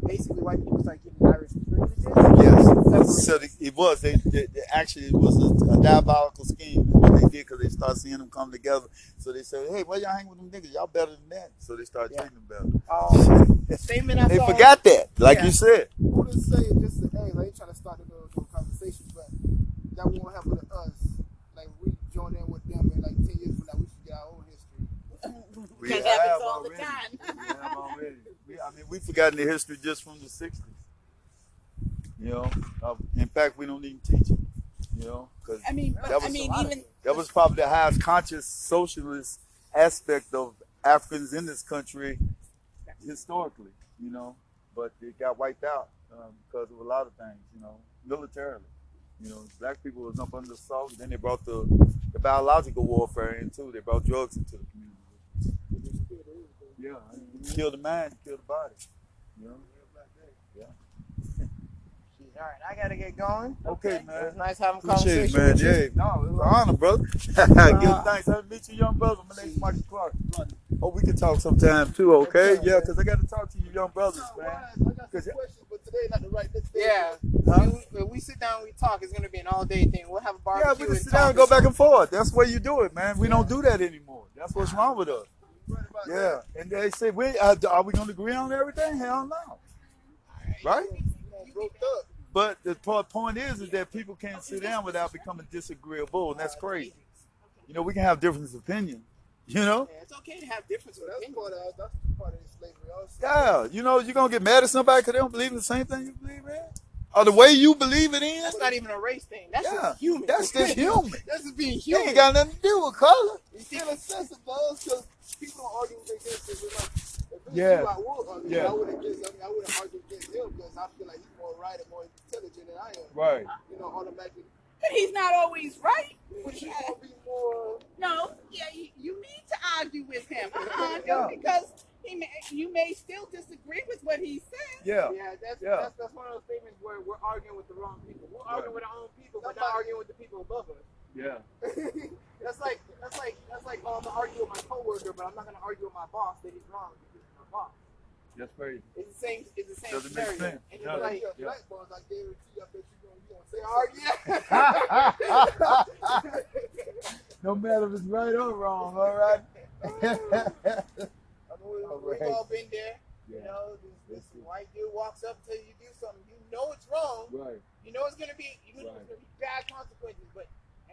[SPEAKER 5] basically white people started giving Irish privileges.
[SPEAKER 1] Yes. So the, it was. They, they, they actually it was a, a diabolical scheme. is What they did because they started seeing them come together. So they said, "Hey, why y'all hang with them niggas? Y'all better than that." So they started
[SPEAKER 5] Yeah.
[SPEAKER 1] treating them better.
[SPEAKER 5] Um,
[SPEAKER 1] better.
[SPEAKER 5] statement I
[SPEAKER 1] they
[SPEAKER 5] saw.
[SPEAKER 1] forgot that, like
[SPEAKER 5] Yeah.
[SPEAKER 1] you said.
[SPEAKER 7] who to say just hey, like trying to start a little, little conversation, but that won't happen to us. Like we join in with them, and like ten years from now, we forget our own history.
[SPEAKER 1] We
[SPEAKER 4] That
[SPEAKER 1] have
[SPEAKER 4] happens all the
[SPEAKER 1] already.
[SPEAKER 4] time.
[SPEAKER 1] We have already. We, I mean, we've forgotten the history just from the '60s. You know, uh, in fact, we don't even teach it. You know, because
[SPEAKER 4] I mean, but,
[SPEAKER 1] That
[SPEAKER 4] I
[SPEAKER 1] was
[SPEAKER 4] mean,
[SPEAKER 1] a lot
[SPEAKER 4] even
[SPEAKER 1] that was probably the highest conscious socialist aspect of Africans in this country historically, you know, but it got wiped out um, because of a lot of things, you know, militarily. You know, black people was up under assault. and Then they brought the, the biological warfare in too. They brought drugs into the community. Yeah, you kill the mind, kill the body. You know.
[SPEAKER 5] All right, I gotta get going.
[SPEAKER 1] Okay,
[SPEAKER 5] It
[SPEAKER 1] man.
[SPEAKER 5] was nice having a
[SPEAKER 1] Appreciate it,
[SPEAKER 5] conversation
[SPEAKER 1] man.
[SPEAKER 5] with you.
[SPEAKER 1] Yeah, no, it was an honor, brother. Give thanks. I meet you, young brother. My name's Michael Clark. Oh, we can talk sometime too, okay? Yeah, because I got to talk to you, young brothers, man.
[SPEAKER 7] I got some
[SPEAKER 1] 'Cause-
[SPEAKER 7] questions, but today not the right next day.
[SPEAKER 5] Yeah,
[SPEAKER 1] Huh?
[SPEAKER 5] when, we, we sit down we talk, it's gonna be an all day thing. We'll have a barbecue.
[SPEAKER 1] Yeah, we can sit down and go back and forth. That's where you do it, man. We don't do that anymore. That's what's wrong with us.
[SPEAKER 7] Right about
[SPEAKER 1] Yeah, and they say, we uh, are we going to agree on everything? Hell no, right?
[SPEAKER 7] that. Broke up.
[SPEAKER 1] But the po- point is, is that people can't sit down without becoming disagreeable, and that's crazy. You know, we can have different opinions. You know,
[SPEAKER 5] Yeah, it's okay to have differences. Of
[SPEAKER 7] that's
[SPEAKER 5] opinion.
[SPEAKER 7] part of that's part of slavery also.
[SPEAKER 1] yeah. You know, you're gonna get mad at somebody because they don't believe in the same thing you believe in, or the way you believe it in.
[SPEAKER 5] That's not even a race thing. That's
[SPEAKER 1] Yeah,
[SPEAKER 5] just human.
[SPEAKER 1] that's just human.
[SPEAKER 5] that's just being
[SPEAKER 1] You
[SPEAKER 5] human.
[SPEAKER 1] ain't got nothing to do with color.
[SPEAKER 7] In a sense, it does because people don't argue with against it. It's like, if it was
[SPEAKER 1] Yeah.
[SPEAKER 7] you, I would argue.
[SPEAKER 1] Yeah.
[SPEAKER 7] I would against. I mean, I wouldn't argue against him because I feel like he's more right and more intelligent than I am.
[SPEAKER 1] Right.
[SPEAKER 7] You know, automatically.
[SPEAKER 4] but he's not always right.
[SPEAKER 7] But you gonna be more.
[SPEAKER 4] No, yeah, you, you need to argue with him. Uh-uh, just
[SPEAKER 1] Yeah.
[SPEAKER 4] because he may, you may still disagree with what he says.
[SPEAKER 1] Yeah.
[SPEAKER 5] Yeah, that's,
[SPEAKER 1] Yeah.
[SPEAKER 5] that's that's one of those statements where we're arguing with the wrong people. We're arguing with our own people, but
[SPEAKER 7] That's
[SPEAKER 5] not arguing with the people above us.
[SPEAKER 1] Yeah.
[SPEAKER 5] that's like that's like that's like oh, I'm gonna argue with my coworker, but I'm not gonna argue with my boss that he's wrong because he's my boss.
[SPEAKER 1] That's crazy.
[SPEAKER 5] It's the same. It's the same
[SPEAKER 1] Doesn't make
[SPEAKER 5] scenario.
[SPEAKER 1] sense.
[SPEAKER 5] And
[SPEAKER 1] Yeah.
[SPEAKER 5] you're like,
[SPEAKER 1] Yeah.
[SPEAKER 7] black boys, I guarantee you, I bet you gonna, you gonna say
[SPEAKER 5] oh yeah.
[SPEAKER 1] no matter if it's right or wrong, all right?
[SPEAKER 7] I know it-
[SPEAKER 1] All
[SPEAKER 5] We've
[SPEAKER 1] right.
[SPEAKER 5] all been there. You know, this, this white dude walks up to you, do something. You know it's wrong.
[SPEAKER 1] Right.
[SPEAKER 5] You know it's gonna be. You know
[SPEAKER 1] Right.
[SPEAKER 5] it's gonna be bad consequences. But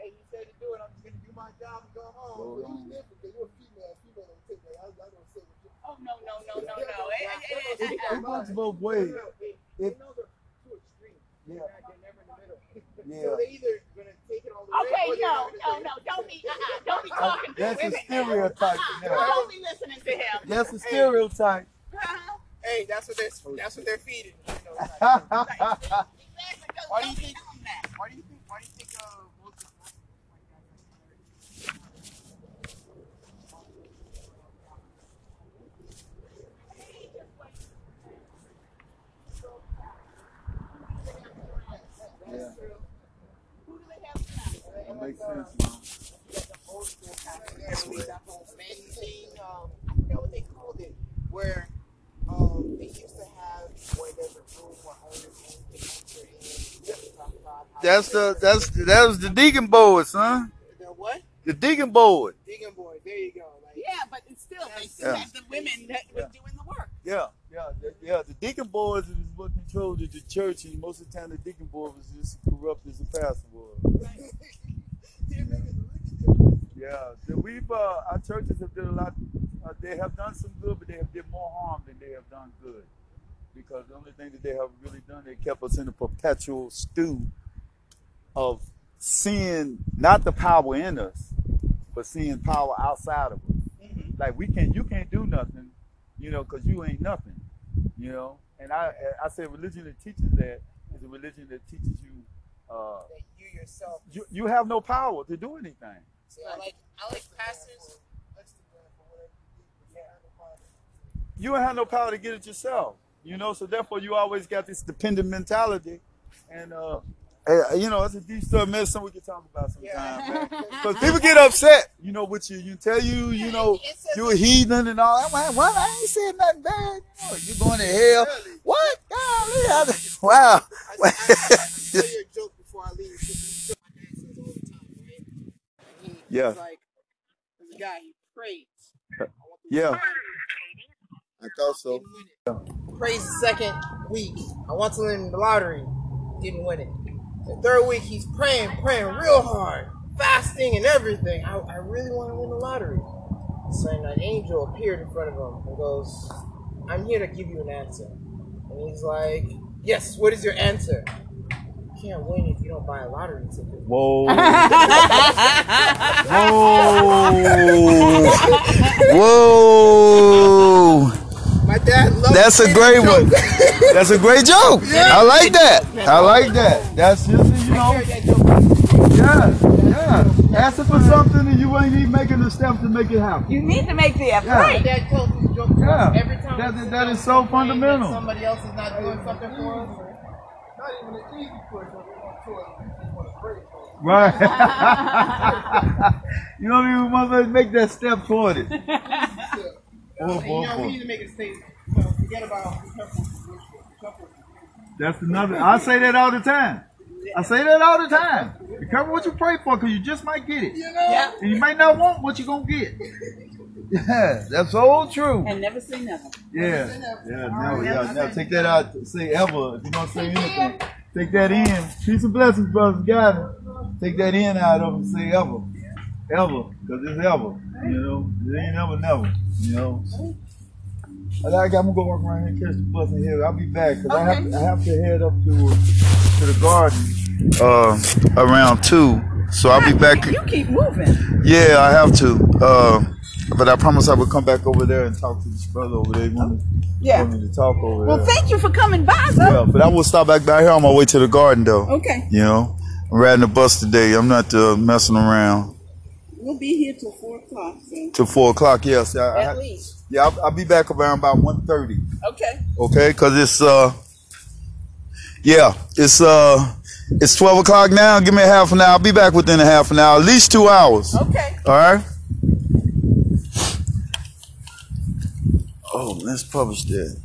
[SPEAKER 5] hey, you said to do it. I'm just gonna do my job and go home.
[SPEAKER 1] Go
[SPEAKER 7] But
[SPEAKER 1] on.
[SPEAKER 7] you different because you're a female. Female don't take that. I, I don't say what you.
[SPEAKER 4] Oh no, no, no, no, no. Eh, eh, eh, eh,
[SPEAKER 1] It,
[SPEAKER 4] eh,
[SPEAKER 1] works both ways.
[SPEAKER 5] They,
[SPEAKER 1] It-
[SPEAKER 5] they know they're too extreme.
[SPEAKER 1] Yeah.
[SPEAKER 5] They're, not, they're never in the middle.
[SPEAKER 1] Yeah.
[SPEAKER 5] So they either gonna take it all the
[SPEAKER 6] Okay, no, no, no. Don't be, uh-uh, don't be talking.
[SPEAKER 1] That's
[SPEAKER 6] Wait
[SPEAKER 1] a
[SPEAKER 6] minute.
[SPEAKER 1] stereotype. you know.
[SPEAKER 6] Don't be listening to him.
[SPEAKER 1] That's a stereotype.
[SPEAKER 6] Uh-huh.
[SPEAKER 5] Hey, that's what they're that's what they're feeding. You know, like,
[SPEAKER 6] Exactly.
[SPEAKER 5] Why do you think-
[SPEAKER 6] tell that.
[SPEAKER 5] why do you think? Why do you think? Uh, most of most of the white guys are
[SPEAKER 1] Yeah,
[SPEAKER 6] Who do they have now?
[SPEAKER 1] that makes sense. man.
[SPEAKER 5] old school kind of there, that whole fanny thing. Um, I forget what they called it, where um, they used to have where there's a room where owners can enter in. and talk
[SPEAKER 1] That's the that's that was the Deacon board, son.
[SPEAKER 5] the what?
[SPEAKER 1] The Deacon board.
[SPEAKER 5] Digging boy. There you go. Like,
[SPEAKER 6] Yeah, but it's still, they still
[SPEAKER 1] Yeah.
[SPEAKER 6] have the women that were doing the work.
[SPEAKER 1] Yeah, yeah, the, yeah. The deacon boards is what controlled the church, and most of the time the deacon board was just as corrupt as the pastor was. Yeah, the, we've uh, our churches have done a lot. Uh, they have done some good, but they have did more harm than they have done good. Because the only thing that they have really done, they kept us in a perpetual stew of seeing not the power in us, but seeing power outside of us. Like we can't, you can't do nothing, you know, because you ain't nothing, you know. And I, I say religion that teaches that is a religion that teaches you, uh,
[SPEAKER 5] that you yourself.
[SPEAKER 1] you, you have no power to do anything.
[SPEAKER 5] See, I like I like pastors.
[SPEAKER 1] You don't have no power to get it yourself, you know. So therefore, you always got this dependent mentality, and uh, eh, you know, it's a deep story medicine we can talk about sometime, man. Because people get upset, you know, with you. You tell you, you know, you're a heathen and all that. Well, well, I ain't saying nothing bad. You know, you going to hell? What? Golly, I- wow.
[SPEAKER 5] I, I, I, tell you a joke before I leave. because it's what my dad says all the time, right? He,
[SPEAKER 1] Yeah.
[SPEAKER 5] He's like, there's a guy, he prays. I
[SPEAKER 1] Yeah. I thought so.
[SPEAKER 5] Didn't. Prays the second week. I want to win the lottery. Didn't win it. The third week, he's praying, praying real hard, fasting and everything. I, I really want to win the lottery. So then an angel appeared in front of him and goes, I'm here to give you an answer. And he's like, Yes, what is your answer? You can't win if you don't buy a lottery ticket.
[SPEAKER 1] Whoa. Whoa. Whoa.
[SPEAKER 5] My dad loves
[SPEAKER 1] That's a great one. That's a great joke. I like that. I like that. That's just, you know,
[SPEAKER 5] Heard that
[SPEAKER 1] yeah, yeah. Asking for something and you ain't even making the steps to make it happen.
[SPEAKER 6] You need to make the effort.
[SPEAKER 1] Yeah.
[SPEAKER 5] My dad tells this joke
[SPEAKER 1] Yeah.
[SPEAKER 5] every time.
[SPEAKER 1] That- that
[SPEAKER 5] down
[SPEAKER 1] is so fundamental.
[SPEAKER 5] Somebody else is not doing something for us.
[SPEAKER 7] Not even an easy push, but we want to want to break.
[SPEAKER 1] Right. you don't even mother make that step toward it. Oh,
[SPEAKER 5] And,
[SPEAKER 1] boy,
[SPEAKER 5] you know, we need to make a statement. You forget about be careful with the wish for. Be careful with the wish
[SPEAKER 1] That's another. I say that all the time. I say that all the time. Be careful what you pray for, because you just might get it. You know?
[SPEAKER 6] Yeah.
[SPEAKER 1] And you might not want what you're going to get. Yeah, that's all true.
[SPEAKER 6] And never say nothing.
[SPEAKER 1] Yeah. Yeah, no, yeah. Now take that out. Say ever. If you're going to say anything, take that in. Peace and blessings, brothers. Got it. Take that in out of and say ever. Ever. Because it's ever. You know, it ain't ever, never. You know. I like, I'm gonna go walk around here and catch the bus in here. I'll be back because I have to, I have to head up to to the garden uh, around two. So I'll be back.
[SPEAKER 6] You keep moving.
[SPEAKER 1] Yeah, I have to. Uh, but I promise I will come back over there and talk to this brother over there. He wanted,
[SPEAKER 6] Yeah.
[SPEAKER 1] wanted to talk over
[SPEAKER 6] Well,
[SPEAKER 1] there.
[SPEAKER 6] thank you for coming by, though.
[SPEAKER 1] yeah, but I will stop back by here on my way to the garden though.
[SPEAKER 6] Okay.
[SPEAKER 1] You know, I'm riding the bus today. I'm not uh, messing around
[SPEAKER 6] We'll be here till 4 o'clock, so.
[SPEAKER 1] till four o'clock. Yes, I, I,
[SPEAKER 6] At least.
[SPEAKER 1] yeah, I'll, I'll be back around about 1.30.
[SPEAKER 6] Okay.
[SPEAKER 1] Okay, because it's uh, yeah, it's uh, it's 12 o'clock now. Give me a half an hour. I'll be back within a half an hour, at least two hours.
[SPEAKER 6] Okay.
[SPEAKER 1] All right. Oh, let's publish that.